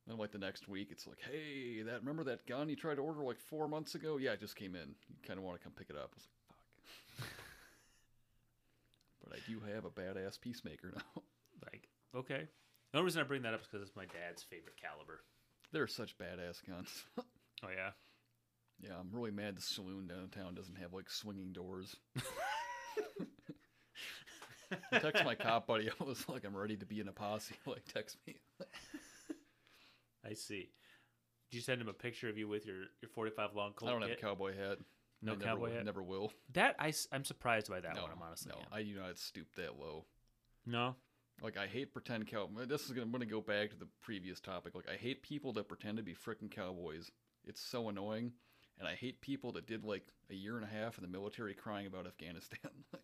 Then like the next week, it's like, hey, that remember that gun you tried to order like four months ago? Yeah, it just came in. You kind of want to come pick it up. I was like, fuck. but I do have a badass peacemaker now. Like, okay. The only reason I bring that up is because it's my dad's favorite caliber. They're such badass guns. Oh, yeah? yeah, I'm really mad the saloon downtown doesn't have like swinging doors. I text my cop buddy. I was like, I'm ready to be in a posse. Like, text me. I see. Did you send him a picture of you with your, your 45 long Colt I don't have a cowboy hat. No I never cowboy will- hat? Never will. That, I, am surprised by that no, one, I'm honestly. no, am. I do not stoop that low. No? Like I hate pretend cow. This is gonna. I'm gonna go back to the previous topic. Like I hate people that pretend to be frickin' cowboys. It's so annoying, and I hate people that did like a year and a half in the military crying about Afghanistan. Like,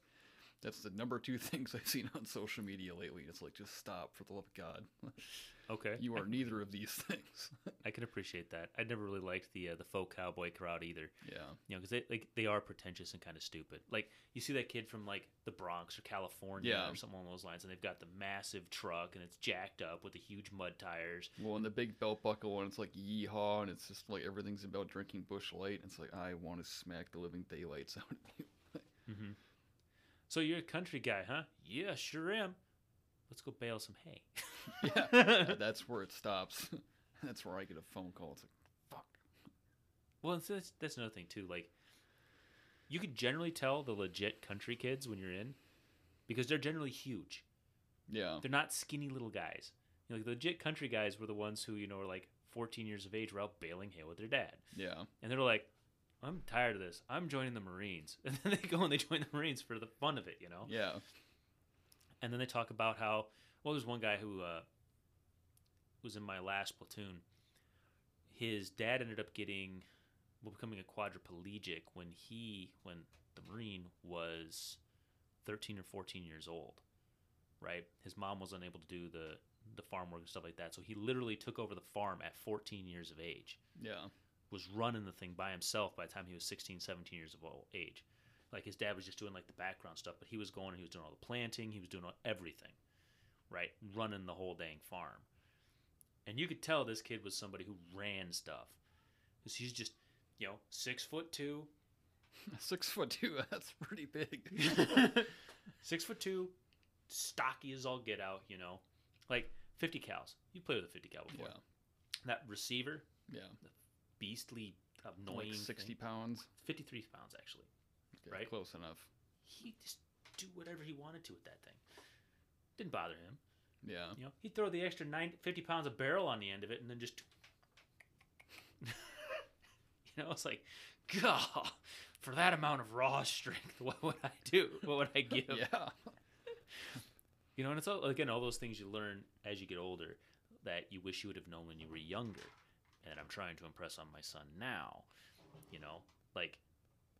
That's the number two things I've seen on social media lately. It's like just stop for the love of God. Okay. you are neither of these things. I can appreciate that. I never really liked the uh, the faux cowboy crowd either. yeah. You know, because they like they are pretentious and kind of stupid. Like you see that kid from like the Bronx or California Yeah. or something along those lines, and they've got the massive truck and it's jacked up with the huge mud tires. Well, and the big belt buckle, and it's like yeehaw, and it's just like everything's about drinking Busch Light. And it's like I want to smack the living daylights out of you. So you're a country guy, huh? Yeah, sure am. Let's go bale some hay. yeah, that's where it stops. that's where I get a phone call. It's like, fuck. Well, so that's, that's another thing too. Like, you could generally tell the legit country kids when you're in, because they're generally huge. Yeah. They're not skinny little guys. You know, like the legit country guys were the ones who you know were like 14 years of age, were out baling hay with their dad, Yeah. and they're like, "I'm tired of this. I'm joining the Marines." And then they go and they join the Marines for the fun of it, you know. Yeah. And then they talk about how well, there's one guy who uh, was in my last platoon. His dad ended up getting, well, becoming a quadriplegic when he, when the Marine was 13 or 14 years old, right? His mom was unable to do the the farm work and stuff like that, so he literally took over the farm at 14 years of age Yeah. Was running the thing by himself by the time he was 16, 17 years of old age. Like his dad was just doing like the background stuff, but he was going and he was doing all the planting, he was doing all, everything, right? Running the whole dang farm. And you could tell this kid was somebody who ran stuff. Because he's just, you know, six foot two, Six foot two. That's pretty big. six foot two, stocky as all get out, you know, like 50 cows. You played with a 50 cal before. yeah. That receiver, Yeah. Beastly, annoying, Like thing. sixty pounds. 53 pounds actually. Okay, Right. Close enough. he just do whatever he wanted to with that thing. Didn't bother him. Yeah. You know, he'd throw the extra 90, 50 pounds of barrel on the end of it and then just. you know, it's like, God, for that amount of raw strength, what would I do? What would I give? Yeah. You know, and it's all, again all those things you learn as you get older that you wish you would have known when you were younger. And I'm trying to impress on my son now. You know, like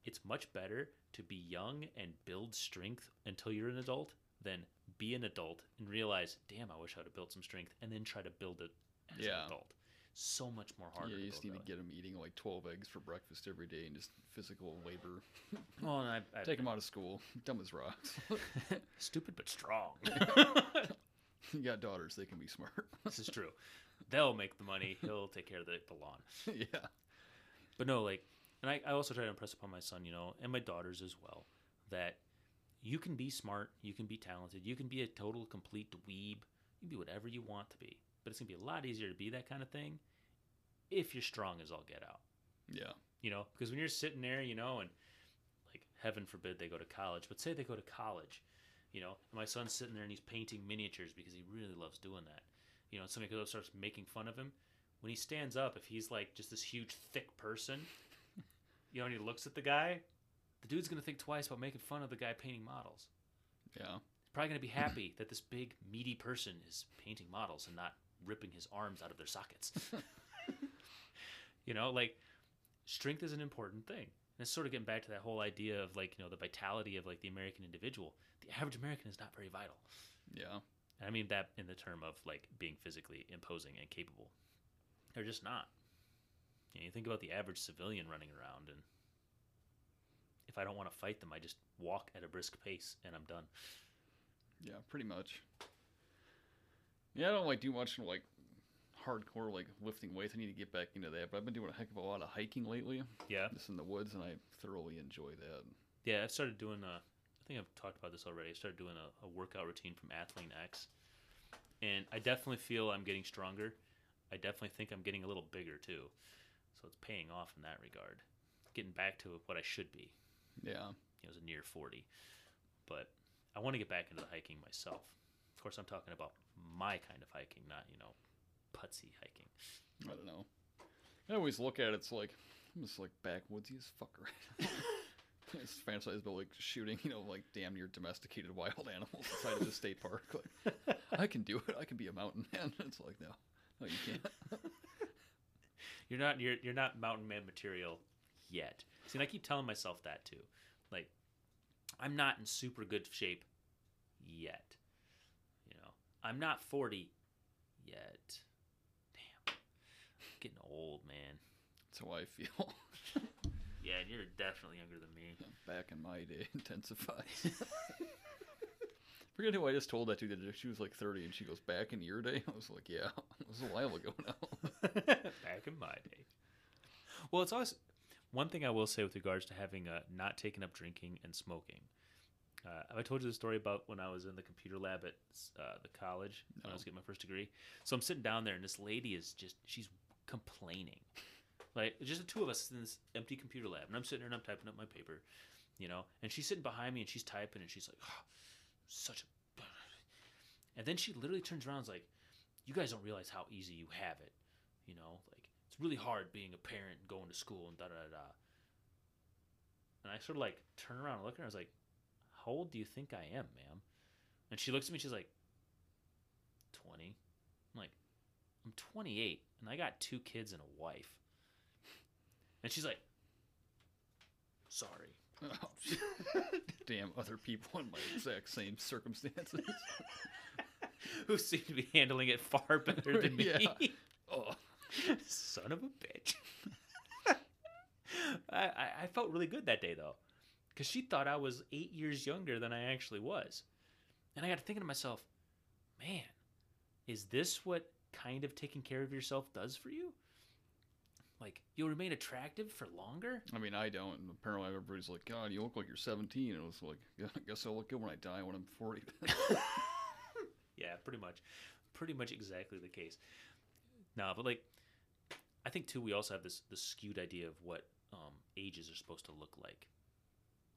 it's much better to be young and build strength until you're an adult than be an adult and realize, damn, I wish I would have built some strength, and then try to build it as Yeah. an adult. So much more harder. Yeah, you just need to get him eating like 12 eggs for breakfast every day and just physical labor. Well, and I, I, Take him out of school. Dumb as rocks. stupid but strong. you got daughters, they can be smart. this is true. They'll make the money. He'll take care of the, the lawn. yeah. But no, like, and I, I also try to impress upon my son, you know, and my daughters as well, that you can be smart, you can be talented, you can be a total complete dweeb, you can be whatever you want to be. But it's gonna be a lot easier to be that kind of thing if you're strong as all get out. Yeah. You know, because when you're sitting there, you know, and like heaven forbid they go to college, but say they go to college, you know, and my son's sitting there and he's painting miniatures because he really loves doing that. You know, somebody goes starts making fun of him. When he stands up, if he's like just this huge thick person, you know, and he looks at the guy, the dude's gonna think twice about making fun of the guy painting models. Yeah. He's probably gonna be happy that this big meaty person is painting models and not ripping his arms out of their sockets. you know, like strength is an important thing. And it's sort of getting back to that whole idea of like, you know, the vitality of like the American individual. The average American is not very vital. Yeah. And I mean that in the term of like being physically imposing and capable. They're just not. You, know, you think about the average civilian running around, and if I don't want to fight them, I just walk at a brisk pace and I'm done. Yeah, pretty much. Yeah, I don't like do much like hardcore like lifting weights. I need to get back into that, but I've been doing a heck of a lot of hiking lately, Yeah. just in the woods, and I thoroughly enjoy that. Yeah, I've started doing a. I think I've talked about this already. I started doing a, a workout routine from Athlean X, and I definitely feel I'm getting stronger. I definitely think I'm getting a little bigger too, so it's paying off in that regard. Getting back to what I should be, Yeah, you know, as a near forty, but I want to get back into the hiking myself. Of course, I'm talking about my kind of hiking, not you know, putsy hiking. I don't know. I always look at it, it's like I'm just like backwoodsy as fuck right. It's fantasize about like shooting, you know, like damn near domesticated wild animals inside of the state park. Like, I can do it. I can be a mountain man. It's like no, no, you can't. You're not you're you're not mountain man material yet. See, and I keep telling myself that too. Like, I'm not in super good shape yet. You know, I'm not 40 yet. Damn, I'm getting old, man. That's how I feel. Yeah, and you're definitely younger than me. Back in my day, intensifies. Forget who I just told that to. That she was like 30, and she goes, "Back in your day." I was like, "Yeah, it was a while ago now." Back in my day. Well, it's also one thing I will say with regards to having uh, not taken up drinking and smoking. Uh, have I told you the story about when I was in the computer lab at uh, the college when I was getting my first degree? So I'm sitting down there, and this lady is just she's complaining. Like just the two of us in this empty computer lab, and I'm sitting there and I'm typing up my paper, you know, and she's sitting behind me and she's typing and she's like, oh, such a. And then she literally turns around and is like, you guys don't realize how easy you have it. You know, like it's really hard being a parent and going to school and da da da. da. And I sort of like turn around and look at her. I was like, "How old do you think I am, ma'am?" And she looks at me. She's like, "20." I'm like, "I'm 28, and I got two kids and a wife." And she's like, "Sorry." Damn, other people in my exact same circumstances. Who seem to be handling it far better than me. Yeah. oh, Son of a bitch. I, I, I felt really good that day though, because she thought I was eight years younger than I actually was, and I got to thinking to myself, man, is this what kind of taking care of yourself does for you? Like you'll remain attractive for longer. I mean, I don't. And apparently, everybody's like, God, you look like you're 17. And it was like, yeah, I guess I'll look good when I die when I'm 40. Yeah, pretty much, pretty much exactly the case. No, but like, I think too, we also have this this skewed idea of what um, ages are supposed to look like.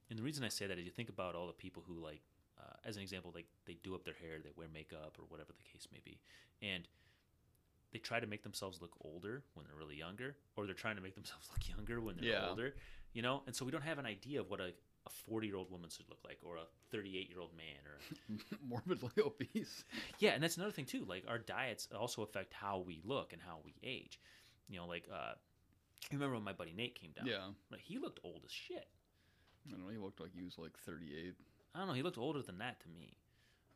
And the reason I say that is you think about all the people who like, uh, as an example, like they do up their hair, they wear makeup or whatever the case may be, and they try to make themselves look older when they're really younger, or they're trying to make themselves look younger when they're Yeah. older. You know, and so we don't have an idea of what a a 40 year old woman should look like, or a 38 year old man, or Morbidly obese. yeah, and that's another thing too. Like our diets also affect how we look and how we age. You know, like uh, I remember when my buddy Nate came down. Yeah. like, he looked old as shit. I don't know. He looked like he was like 38. I don't know. He looked older than that to me.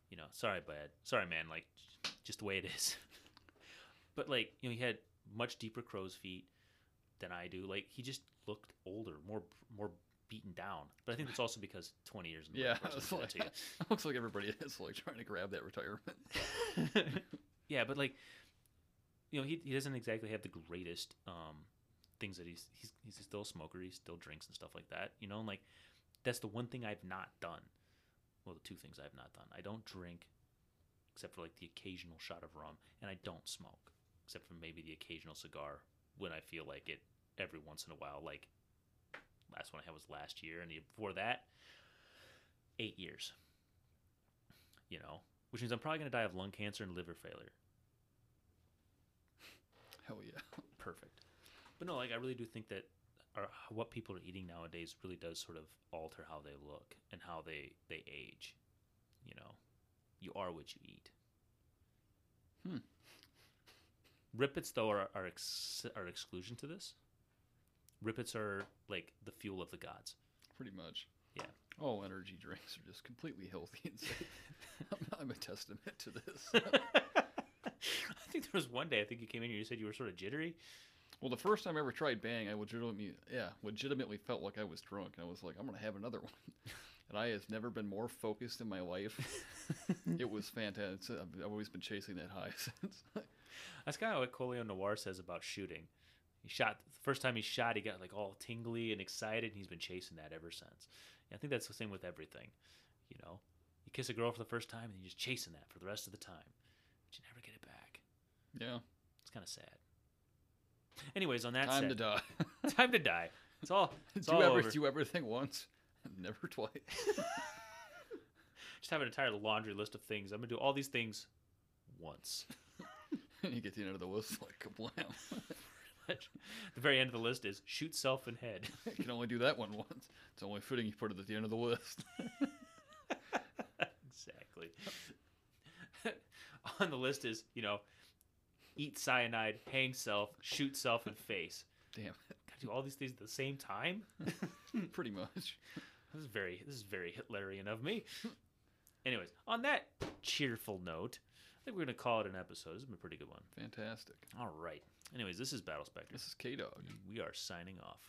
You know, sorry, bud. Sorry, man. Like, just the way it is. But like, you know, he had much deeper crow's feet than I do. Like, he just looked older, more more beaten down. But I think that's also because 20 years in the Yeah, workforce it's will do like, that to you. looks like everybody is like trying to grab that retirement. yeah, but like, you know, he, he doesn't exactly have the greatest um, things that he's, he's he's still a smoker. He still drinks and stuff like that. You know, and like that's the one thing I've not done. Well, the two things I've not done. I don't drink, except for like the occasional shot of rum, and I don't smoke, except for maybe the occasional cigar when I feel like it every once in a while. Like last one I had was last year, and before that, eight years. You know, which means I'm probably gonna die of lung cancer and liver failure. Hell yeah. Perfect. But no, like I really do think that our, what people are eating nowadays really does sort of alter how they look and how they they age. You know, you are what you eat. Hmm. Rip Its though are are, ex- are exclusion to this. Rip Its are like the fuel of the gods. Pretty much. Yeah. All energy drinks are just completely healthy and safe. I'm, I'm a testament to this. I think there was one day I think you came in here you said you were sort of jittery. Well, the first time I ever tried Bang, I legitimately, yeah, legitimately felt like I was drunk. And I was like, I'm gonna have another one. And I have never been more focused in my life. it was fantastic. I've I've always been chasing that high since. That's kind of what Colion Noir says about shooting. He shot the first time he shot, he got like all tingly and excited, and he's been chasing that ever since. And I think that's the same with everything. You know, you kiss a girl for the first time, and you're just chasing that for the rest of the time, but you never get it back. yeah, It's kind of sad. Anyways, on that time to die. time to die. It's all. It's do all ever over. do everything once, never twice. Just have an entire laundry list of things. I'm gonna do all these things once. and you get to the end of the list like kablam. the very end of the list is shoot self in head. you can only do that one once. It's only fitting you put it at the end of the list. exactly. On the list is, you know, eat cyanide, hang self, shoot self in face. Damn Gotta do all these things at the same time. Pretty much. This is very, this is very Hitlerian of me. Anyways, on that cheerful note, I think we're gonna call it an episode. This has been a pretty good one. Fantastic. All right. Anyways, this is Battle Spectre. This is K Dog. We are signing off.